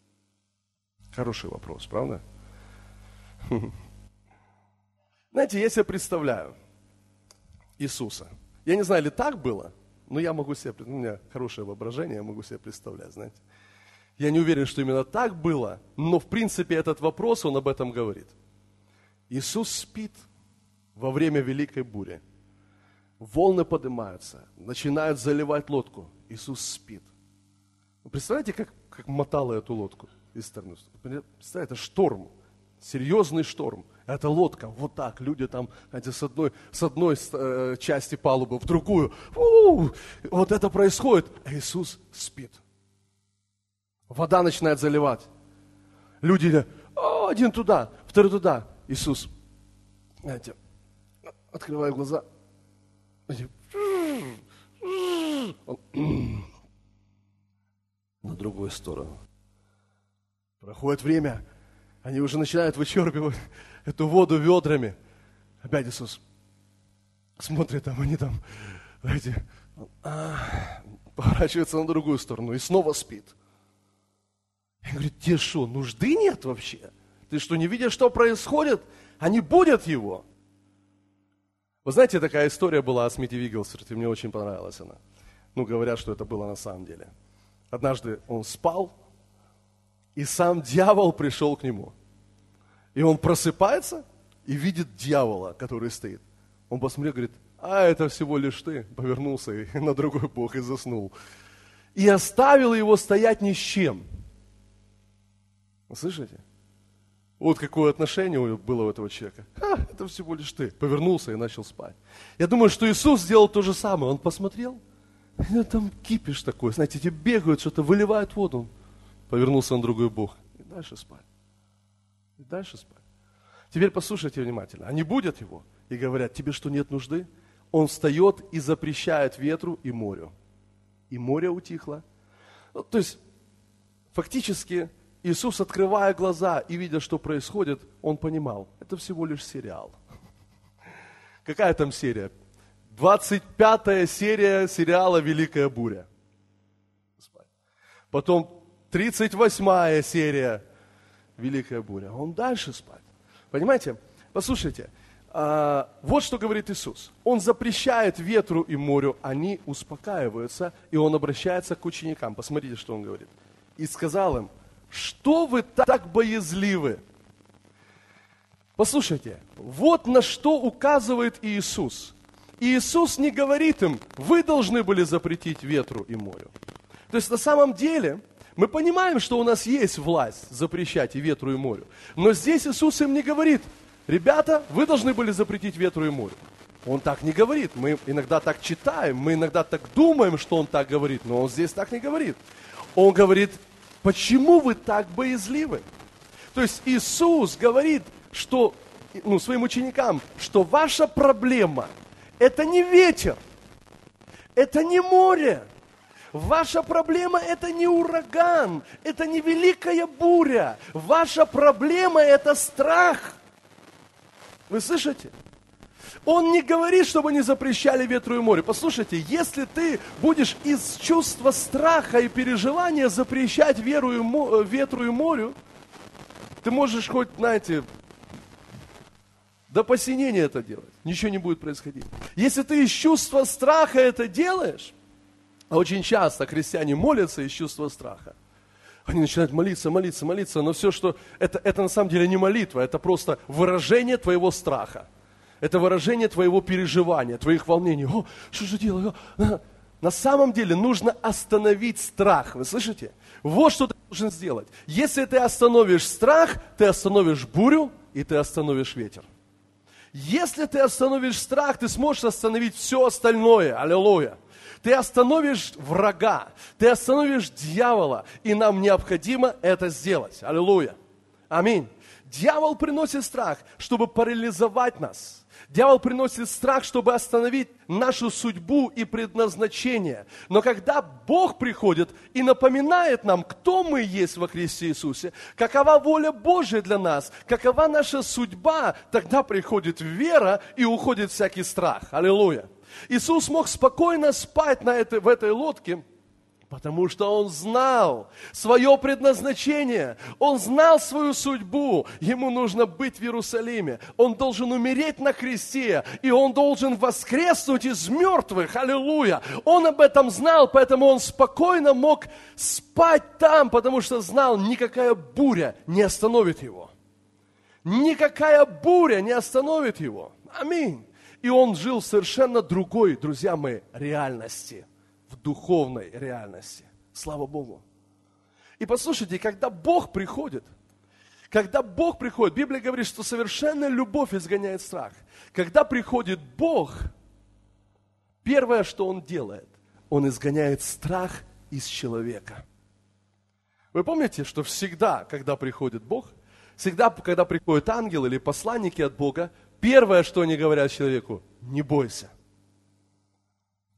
Хороший вопрос, правда? (laughs) Знаете, я себе представляю Иисуса – я не знаю, ли так было, но я могу себе, у меня хорошее воображение, я могу себе представлять, знаете. Я не уверен, что именно так было, но в принципе этот вопрос, он об этом говорит. Иисус спит во время великой бури. Волны поднимаются, начинают заливать лодку. Иисус спит. Вы представляете, как, как мотало эту лодку из стороны? Представляете, это шторм, серьезный шторм – это лодка, вот так, люди там, знаете, с одной, с одной э, части палубы в другую. У-у-у, вот это происходит, а Иисус спит. Вода начинает заливать. Люди, О, один туда, второй туда. Иисус, знаете, открывает глаза. На другую сторону. Проходит время, они уже начинают вычерпывать эту воду ведрами. Опять Иисус смотрит, там они там, знаете, а, поворачивается на другую сторону и снова спит. И говорит, тебе что, нужды нет вообще? Ты что, не видишь, что происходит? Они будут его. Вы знаете, такая история была о Смите Вигглсерте, мне очень понравилась она. Ну, говорят, что это было на самом деле. Однажды он спал, и сам дьявол пришел к нему. И он просыпается и видит дьявола, который стоит. Он посмотрел, говорит, а это всего лишь ты. Повернулся и (laughs) на другой бог и заснул. И оставил его стоять ни с чем. Вы слышите? Вот какое отношение было у этого человека. А, это всего лишь ты. Повернулся и начал спать. Я думаю, что Иисус сделал то же самое. Он посмотрел, и там кипиш такой, знаете, эти бегают, что-то выливают воду. Повернулся на другой бог и дальше спать и дальше спать. Теперь послушайте внимательно. Они будут его и говорят, тебе что, нет нужды? Он встает и запрещает ветру и морю. И море утихло. Ну, то есть, фактически, Иисус, открывая глаза и видя, что происходит, он понимал, это всего лишь сериал. (laughs) Какая там серия? 25 серия сериала «Великая буря». Потом 38 серия великая буря. Он дальше спать. Понимаете? Послушайте, а, вот что говорит Иисус. Он запрещает ветру и морю, они успокаиваются, и он обращается к ученикам. Посмотрите, что он говорит. И сказал им, что вы так боязливы? Послушайте, вот на что указывает Иисус. Иисус не говорит им, вы должны были запретить ветру и морю. То есть на самом деле мы понимаем, что у нас есть власть запрещать и ветру, и морю. Но здесь Иисус им не говорит, ребята, вы должны были запретить ветру и морю. Он так не говорит. Мы иногда так читаем, мы иногда так думаем, что он так говорит, но он здесь так не говорит. Он говорит, почему вы так боязливы? То есть Иисус говорит, что ну, своим ученикам, что ваша проблема – это не ветер, это не море, Ваша проблема это не ураган, это не великая буря. Ваша проблема это страх. Вы слышите? Он не говорит, чтобы не запрещали ветру и морю. Послушайте, если ты будешь из чувства страха и переживания запрещать веру и мо, ветру и морю, ты можешь хоть, знаете, до посинения это делать. Ничего не будет происходить. Если ты из чувства страха это делаешь, а очень часто христиане молятся из чувства страха. Они начинают молиться, молиться, молиться, но все, что... Это, это на самом деле не молитва, это просто выражение твоего страха. Это выражение твоего переживания, твоих волнений. О, что же делать? На самом деле нужно остановить страх. Вы слышите? Вот что ты должен сделать. Если ты остановишь страх, ты остановишь бурю и ты остановишь ветер. Если ты остановишь страх, ты сможешь остановить все остальное. Аллилуйя. Ты остановишь врага, ты остановишь дьявола, и нам необходимо это сделать. Аллилуйя. Аминь. Дьявол приносит страх, чтобы парализовать нас. Дьявол приносит страх, чтобы остановить нашу судьбу и предназначение. Но когда Бог приходит и напоминает нам, кто мы есть во Христе Иисусе, какова воля Божья для нас, какова наша судьба, тогда приходит вера и уходит всякий страх. Аллилуйя. Иисус мог спокойно спать на этой, в этой лодке, Потому что он знал свое предназначение, он знал свою судьбу. Ему нужно быть в Иерусалиме. Он должен умереть на кресте, и он должен воскреснуть из мертвых. Аллилуйя! Он об этом знал, поэтому он спокойно мог спать там, потому что знал, никакая буря не остановит его. Никакая буря не остановит его. Аминь. И он жил в совершенно другой, друзья мои, реальности, в духовной реальности. Слава Богу. И послушайте, когда Бог приходит, когда Бог приходит, Библия говорит, что совершенная любовь изгоняет страх. Когда приходит Бог, первое, что Он делает, Он изгоняет страх из человека. Вы помните, что всегда, когда приходит Бог, всегда, когда приходит ангел или посланники от Бога, Первое, что они говорят человеку, не бойся.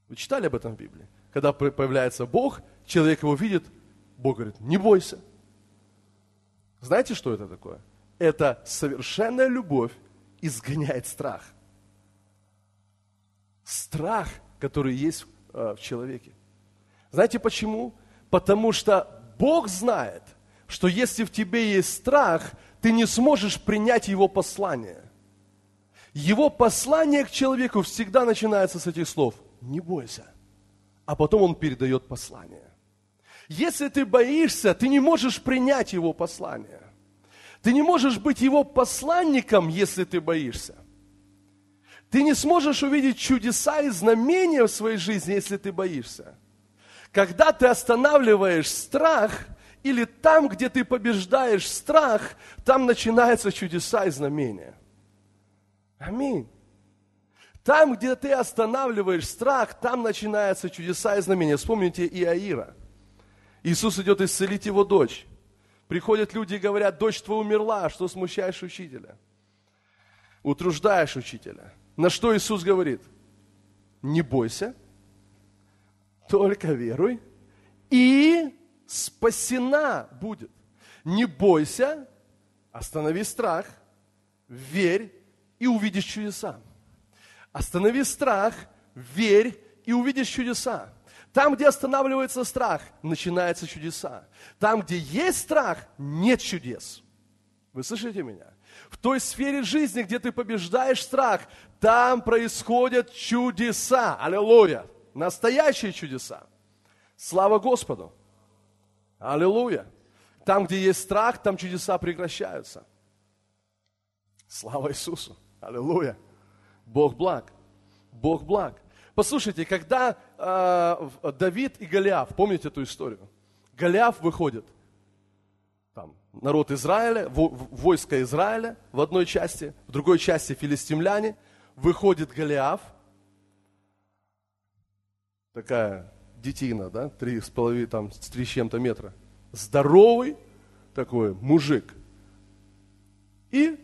Вы читали об этом в Библии? Когда появляется Бог, человек его видит, Бог говорит, не бойся. Знаете, что это такое? Это совершенная любовь изгоняет страх. Страх, который есть э, в человеке. Знаете почему? Потому что Бог знает, что если в тебе есть страх, ты не сможешь принять его послание. Его послание к человеку всегда начинается с этих слов. Не бойся. А потом он передает послание. Если ты боишься, ты не можешь принять его послание. Ты не можешь быть его посланником, если ты боишься. Ты не сможешь увидеть чудеса и знамения в своей жизни, если ты боишься. Когда ты останавливаешь страх, или там, где ты побеждаешь страх, там начинаются чудеса и знамения. Аминь. Там, где ты останавливаешь страх, там начинаются чудеса и знамения. Вспомните Иаира. Иисус идет исцелить его дочь. Приходят люди и говорят, дочь твоя умерла, что смущаешь учителя? Утруждаешь учителя. На что Иисус говорит? Не бойся, только веруй, и спасена будет. Не бойся, останови страх, верь, и увидишь чудеса. Останови страх, верь и увидишь чудеса. Там, где останавливается страх, начинаются чудеса. Там, где есть страх, нет чудес. Вы слышите меня? В той сфере жизни, где ты побеждаешь страх, там происходят чудеса. Аллилуйя. Настоящие чудеса. Слава Господу. Аллилуйя. Там, где есть страх, там чудеса прекращаются. Слава Иисусу. Аллилуйя. Бог благ. Бог благ. Послушайте, когда э, Давид и Голиаф, помните эту историю? Голиаф выходит, там, народ Израиля, войско Израиля в одной части, в другой части филистимляне. выходит Голиаф, такая детина, да, три с половиной, там, с три с чем-то метра, здоровый такой мужик, и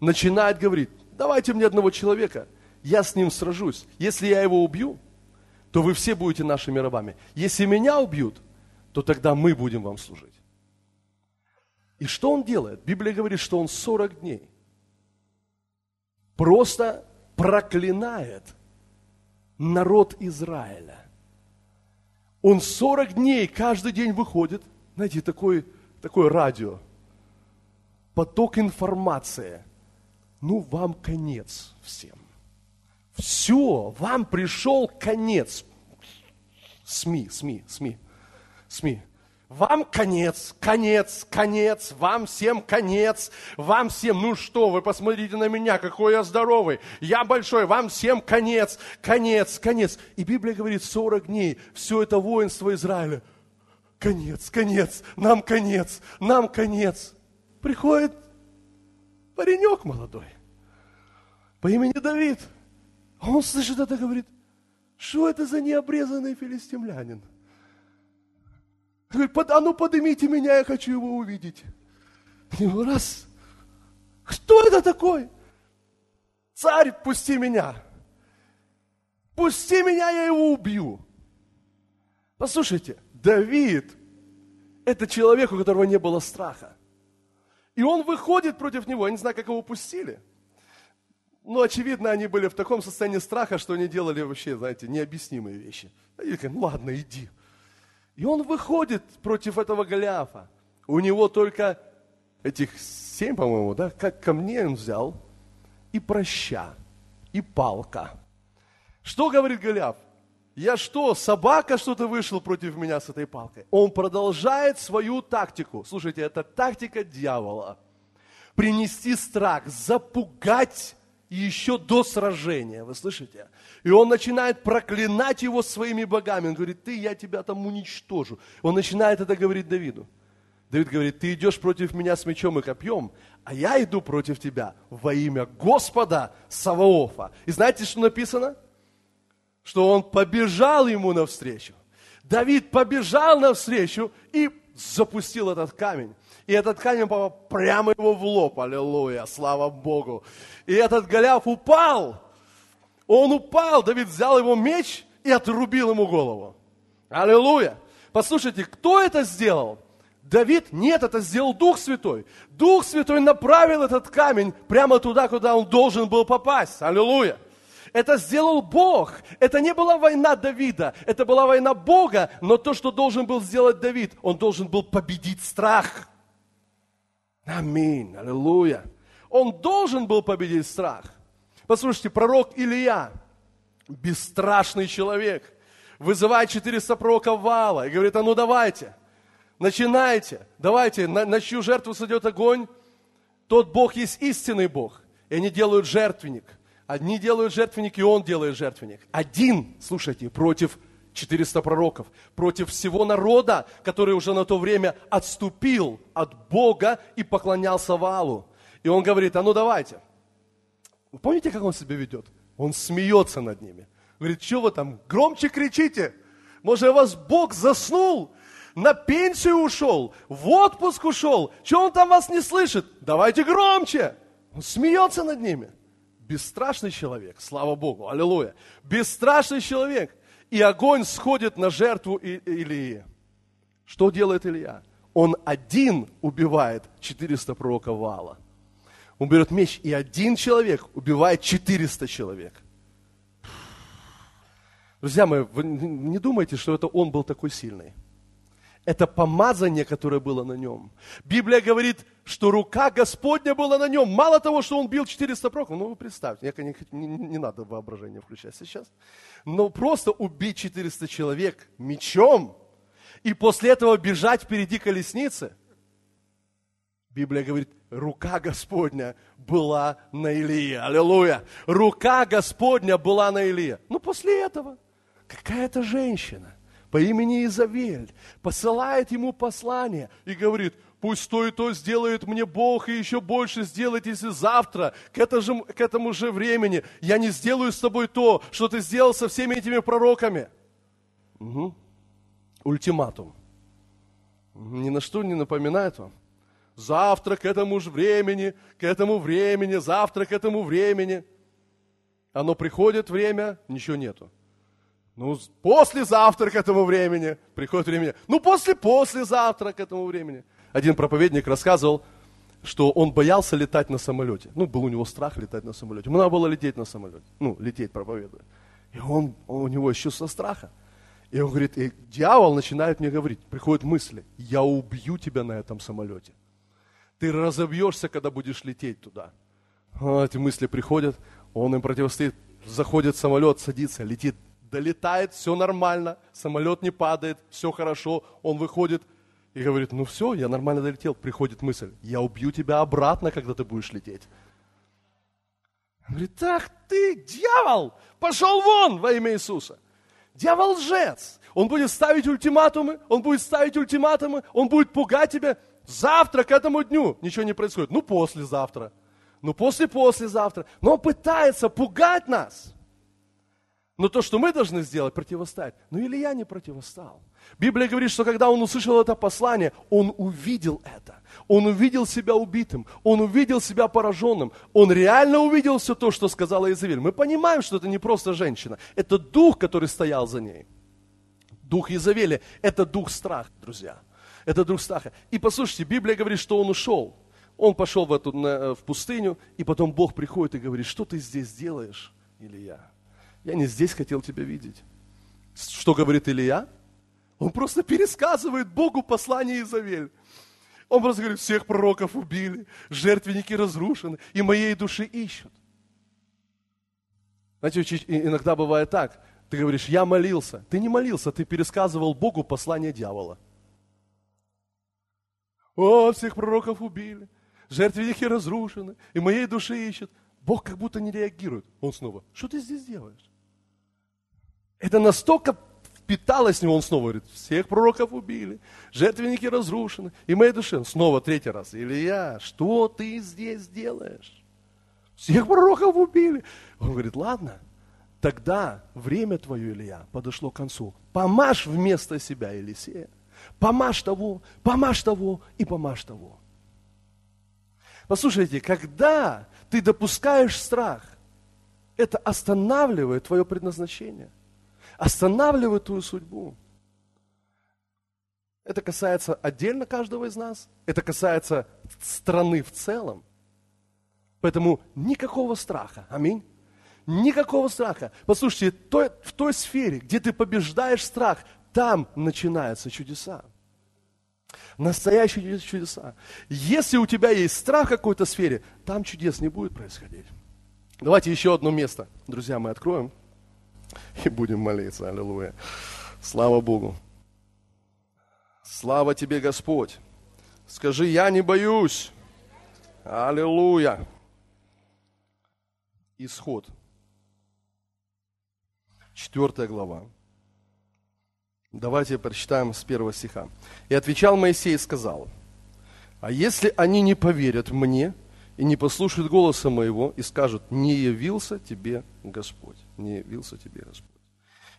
начинает говорить, давайте мне одного человека, я с ним сражусь. Если я его убью, то вы все будете нашими рабами. Если меня убьют, то тогда мы будем вам служить. И что он делает? Библия говорит, что он 40 дней просто проклинает народ Израиля. Он 40 дней каждый день выходит, знаете, такой, такое радио, поток информации. Ну, вам конец всем. Все, вам пришел конец. СМИ, СМИ, СМИ, СМИ. Вам конец, конец, конец, вам всем конец, вам всем, ну что, вы посмотрите на меня, какой я здоровый, я большой, вам всем конец, конец, конец. И Библия говорит, 40 дней, все это воинство Израиля, конец, конец, нам конец, нам конец. Приходит паренек молодой по имени Давид. А он слышит это и говорит, что это за необрезанный филистимлянин? Говорит, а ну поднимите меня, я хочу его увидеть. И раз, кто это такой? Царь, пусти меня. Пусти меня, я его убью. Послушайте, Давид – это человек, у которого не было страха. И он выходит против него. Я не знаю, как его пустили. Но, очевидно, они были в таком состоянии страха, что они делали вообще, знаете, необъяснимые вещи. Они говорят, ну ладно, иди. И он выходит против этого Голиафа. У него только этих семь, по-моему, да, как камней он взял, и проща, и палка. Что говорит Голиаф? Я что, собака что-то вышел против меня с этой палкой? Он продолжает свою тактику. Слушайте, это тактика дьявола. Принести страх, запугать еще до сражения, вы слышите? И он начинает проклинать его своими богами. Он говорит, ты, я тебя там уничтожу. Он начинает это говорить Давиду. Давид говорит, ты идешь против меня с мечом и копьем, а я иду против тебя во имя Господа Саваофа. И знаете, что написано? Что он побежал ему навстречу. Давид побежал навстречу и запустил этот камень. И этот камень попал прямо его в лоб. Аллилуйя, слава Богу. И этот Голиаф упал. Он упал, Давид взял его меч и отрубил ему голову. Аллилуйя. Послушайте, кто это сделал? Давид? Нет, это сделал Дух Святой. Дух Святой направил этот камень прямо туда, куда он должен был попасть. Аллилуйя. Это сделал Бог. Это не была война Давида, это была война Бога, но то, что должен был сделать Давид, он должен был победить страх. Аминь, аллилуйя. Он должен был победить страх. Послушайте, пророк Илья, бесстрашный человек, вызывает 400 пророков вала и говорит, а ну давайте, начинайте, давайте, на, на чью жертву сойдет огонь, тот Бог есть истинный Бог. И они делают жертвенник. Одни делают жертвенник, и он делает жертвенник. Один, слушайте, против 400 пророков, против всего народа, который уже на то время отступил от Бога и поклонялся Валу. И он говорит, а ну давайте. Вы помните, как он себя ведет? Он смеется над ними. Говорит, что вы там, громче кричите? Может, у вас Бог заснул? На пенсию ушел? В отпуск ушел? Что он там вас не слышит? Давайте громче. Он смеется над ними. Бесстрашный человек, слава Богу, аллилуйя. Бесстрашный человек. И огонь сходит на жертву Илии. Что делает Илья? Он один убивает 400 пророка Вала. Он берет меч, и один человек убивает 400 человек. Друзья мои, вы не думайте, что это он был такой сильный. Это помазание, которое было на нем. Библия говорит, что рука Господня была на нем. Мало того, что он бил 400 пророков, ну вы представьте, не, не, не надо воображение включать сейчас. Но просто убить 400 человек мечом и после этого бежать впереди колесницы. Библия говорит, рука Господня была на Илии. Аллилуйя. Рука Господня была на Илии. Ну, после этого какая-то женщина по имени Изавель посылает ему послание и говорит, пусть то и то сделает мне Бог, и еще больше сделает, если завтра, к, это же, к этому же времени, я не сделаю с тобой то, что ты сделал со всеми этими пророками. Угу. Ультиматум. Ни на что не напоминает вам? Завтра к этому же времени, к этому времени, завтра к этому времени. Оно приходит время, ничего нету. Ну, послезавтра к этому времени приходит время. Ну, после-послезавтра к этому времени. Один проповедник рассказывал, что он боялся летать на самолете. Ну, был у него страх летать на самолете. Ему надо было лететь на самолете. Ну, лететь проповедуя. И он, он, у него чувство страха. И он говорит, и дьявол начинает мне говорить, приходят мысли, я убью тебя на этом самолете. Ты разобьешься, когда будешь лететь туда. А, эти мысли приходят, он им противостоит, заходит самолет, садится, летит, долетает, все нормально, самолет не падает, все хорошо, он выходит и говорит, ну все, я нормально долетел. Приходит мысль, я убью тебя обратно, когда ты будешь лететь. Он говорит, ах ты, дьявол, пошел вон во имя Иисуса. Дьявол лжец. Он будет ставить ультиматумы, он будет ставить ультиматумы, он будет пугать тебя. Завтра к этому дню ничего не происходит. Ну, послезавтра. Ну, после-послезавтра. Но он пытается пугать нас. Но то, что мы должны сделать, противостать. Но Илья не противостал. Библия говорит, что когда он услышал это послание, он увидел это. Он увидел себя убитым, он увидел себя пораженным, он реально увидел все то, что сказала Изавель. Мы понимаем, что это не просто женщина, это дух, который стоял за ней. Дух Изавели – это дух страха, друзья. Это дух страха. И послушайте, Библия говорит, что он ушел. Он пошел в, эту, в пустыню, и потом Бог приходит и говорит, что ты здесь делаешь, Илья? Я не здесь хотел тебя видеть. Что говорит Илья? Он просто пересказывает Богу послание Изавель. Он просто говорит, всех пророков убили, жертвенники разрушены, и моей души ищут. Знаете, иногда бывает так. Ты говоришь, я молился. Ты не молился, ты пересказывал Богу послание дьявола. О, всех пророков убили, жертвенники разрушены, и моей души ищут. Бог как будто не реагирует. Он снова, что ты здесь делаешь? Это настолько впиталось в него, он снова говорит, всех пророков убили, жертвенники разрушены, и моей душе, снова третий раз, Илья, что ты здесь делаешь? Всех пророков убили. Он говорит, ладно, тогда время твое, Илья, подошло к концу. Помажь вместо себя Елисея. Помажь того, помажь того и помажь того. Послушайте, когда ты допускаешь страх, это останавливает твое предназначение – останавливает твою судьбу. Это касается отдельно каждого из нас, это касается страны в целом. Поэтому никакого страха. Аминь. Никакого страха. Послушайте, той, в той сфере, где ты побеждаешь страх, там начинаются чудеса. Настоящие чудеса. Если у тебя есть страх в какой-то сфере, там чудес не будет происходить. Давайте еще одно место, друзья, мы откроем и будем молиться. Аллилуйя. Слава Богу. Слава тебе, Господь. Скажи, я не боюсь. Аллилуйя. Исход. Четвертая глава. Давайте прочитаем с первого стиха. «И отвечал Моисей и сказал, а если они не поверят мне и не послушают голоса моего и скажут, не явился тебе Господь» не явился тебе Господь.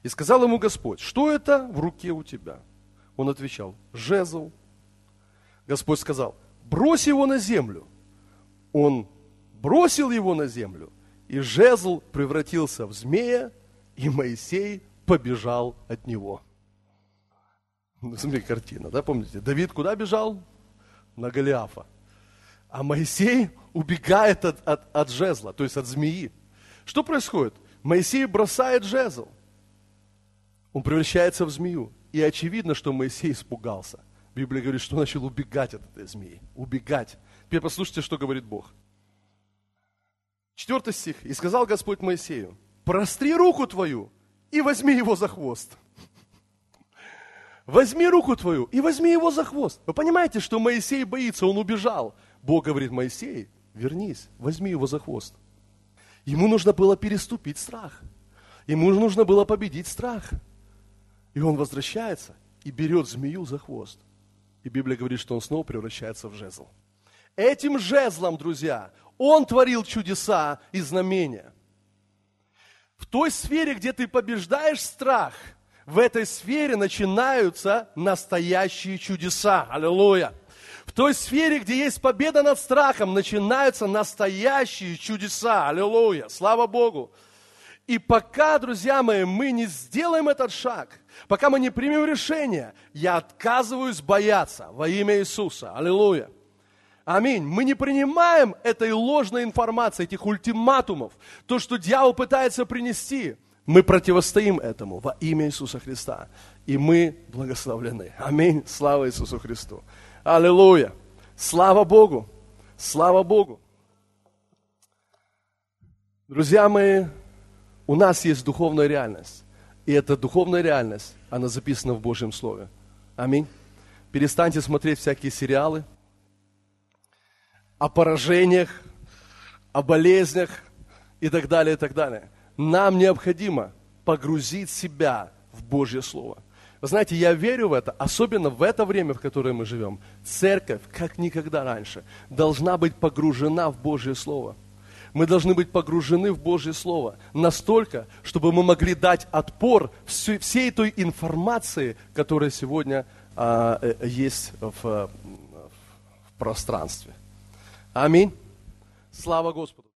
И сказал ему Господь, что это в руке у тебя? Он отвечал, жезл. Господь сказал, брось его на землю. Он бросил его на землю, и жезл превратился в змея, и Моисей побежал от него. Ну, смотри, картина, да, помните? Давид куда бежал? На Голиафа. А Моисей убегает от, от, от жезла, то есть от змеи. Что происходит? Моисей бросает жезл. Он превращается в змею. И очевидно, что Моисей испугался. Библия говорит, что он начал убегать от этой змеи. Убегать. Теперь послушайте, что говорит Бог. Четвертый стих. «И сказал Господь Моисею, простри руку твою и возьми его за хвост». Возьми руку твою и возьми его за хвост. Вы понимаете, что Моисей боится, он убежал. Бог говорит, Моисей, вернись, возьми его за хвост. Ему нужно было переступить страх. Ему нужно было победить страх. И он возвращается и берет змею за хвост. И Библия говорит, что он снова превращается в жезл. Этим жезлом, друзья, он творил чудеса и знамения. В той сфере, где ты побеждаешь страх, в этой сфере начинаются настоящие чудеса. Аллилуйя. В той сфере, где есть победа над страхом, начинаются настоящие чудеса. Аллилуйя. Слава Богу. И пока, друзья мои, мы не сделаем этот шаг, пока мы не примем решение, я отказываюсь бояться во имя Иисуса. Аллилуйя. Аминь. Мы не принимаем этой ложной информации, этих ультиматумов, то, что дьявол пытается принести. Мы противостоим этому во имя Иисуса Христа. И мы благословлены. Аминь. Слава Иисусу Христу. Аллилуйя. Слава Богу. Слава Богу. Друзья мои, у нас есть духовная реальность. И эта духовная реальность, она записана в Божьем Слове. Аминь. Перестаньте смотреть всякие сериалы о поражениях, о болезнях и так далее, и так далее. Нам необходимо погрузить себя в Божье Слово. Вы знаете, я верю в это, особенно в это время, в которое мы живем. Церковь, как никогда раньше, должна быть погружена в Божье Слово. Мы должны быть погружены в Божье Слово настолько, чтобы мы могли дать отпор всей, всей той информации, которая сегодня а, э, есть в, в пространстве. Аминь. Слава Господу.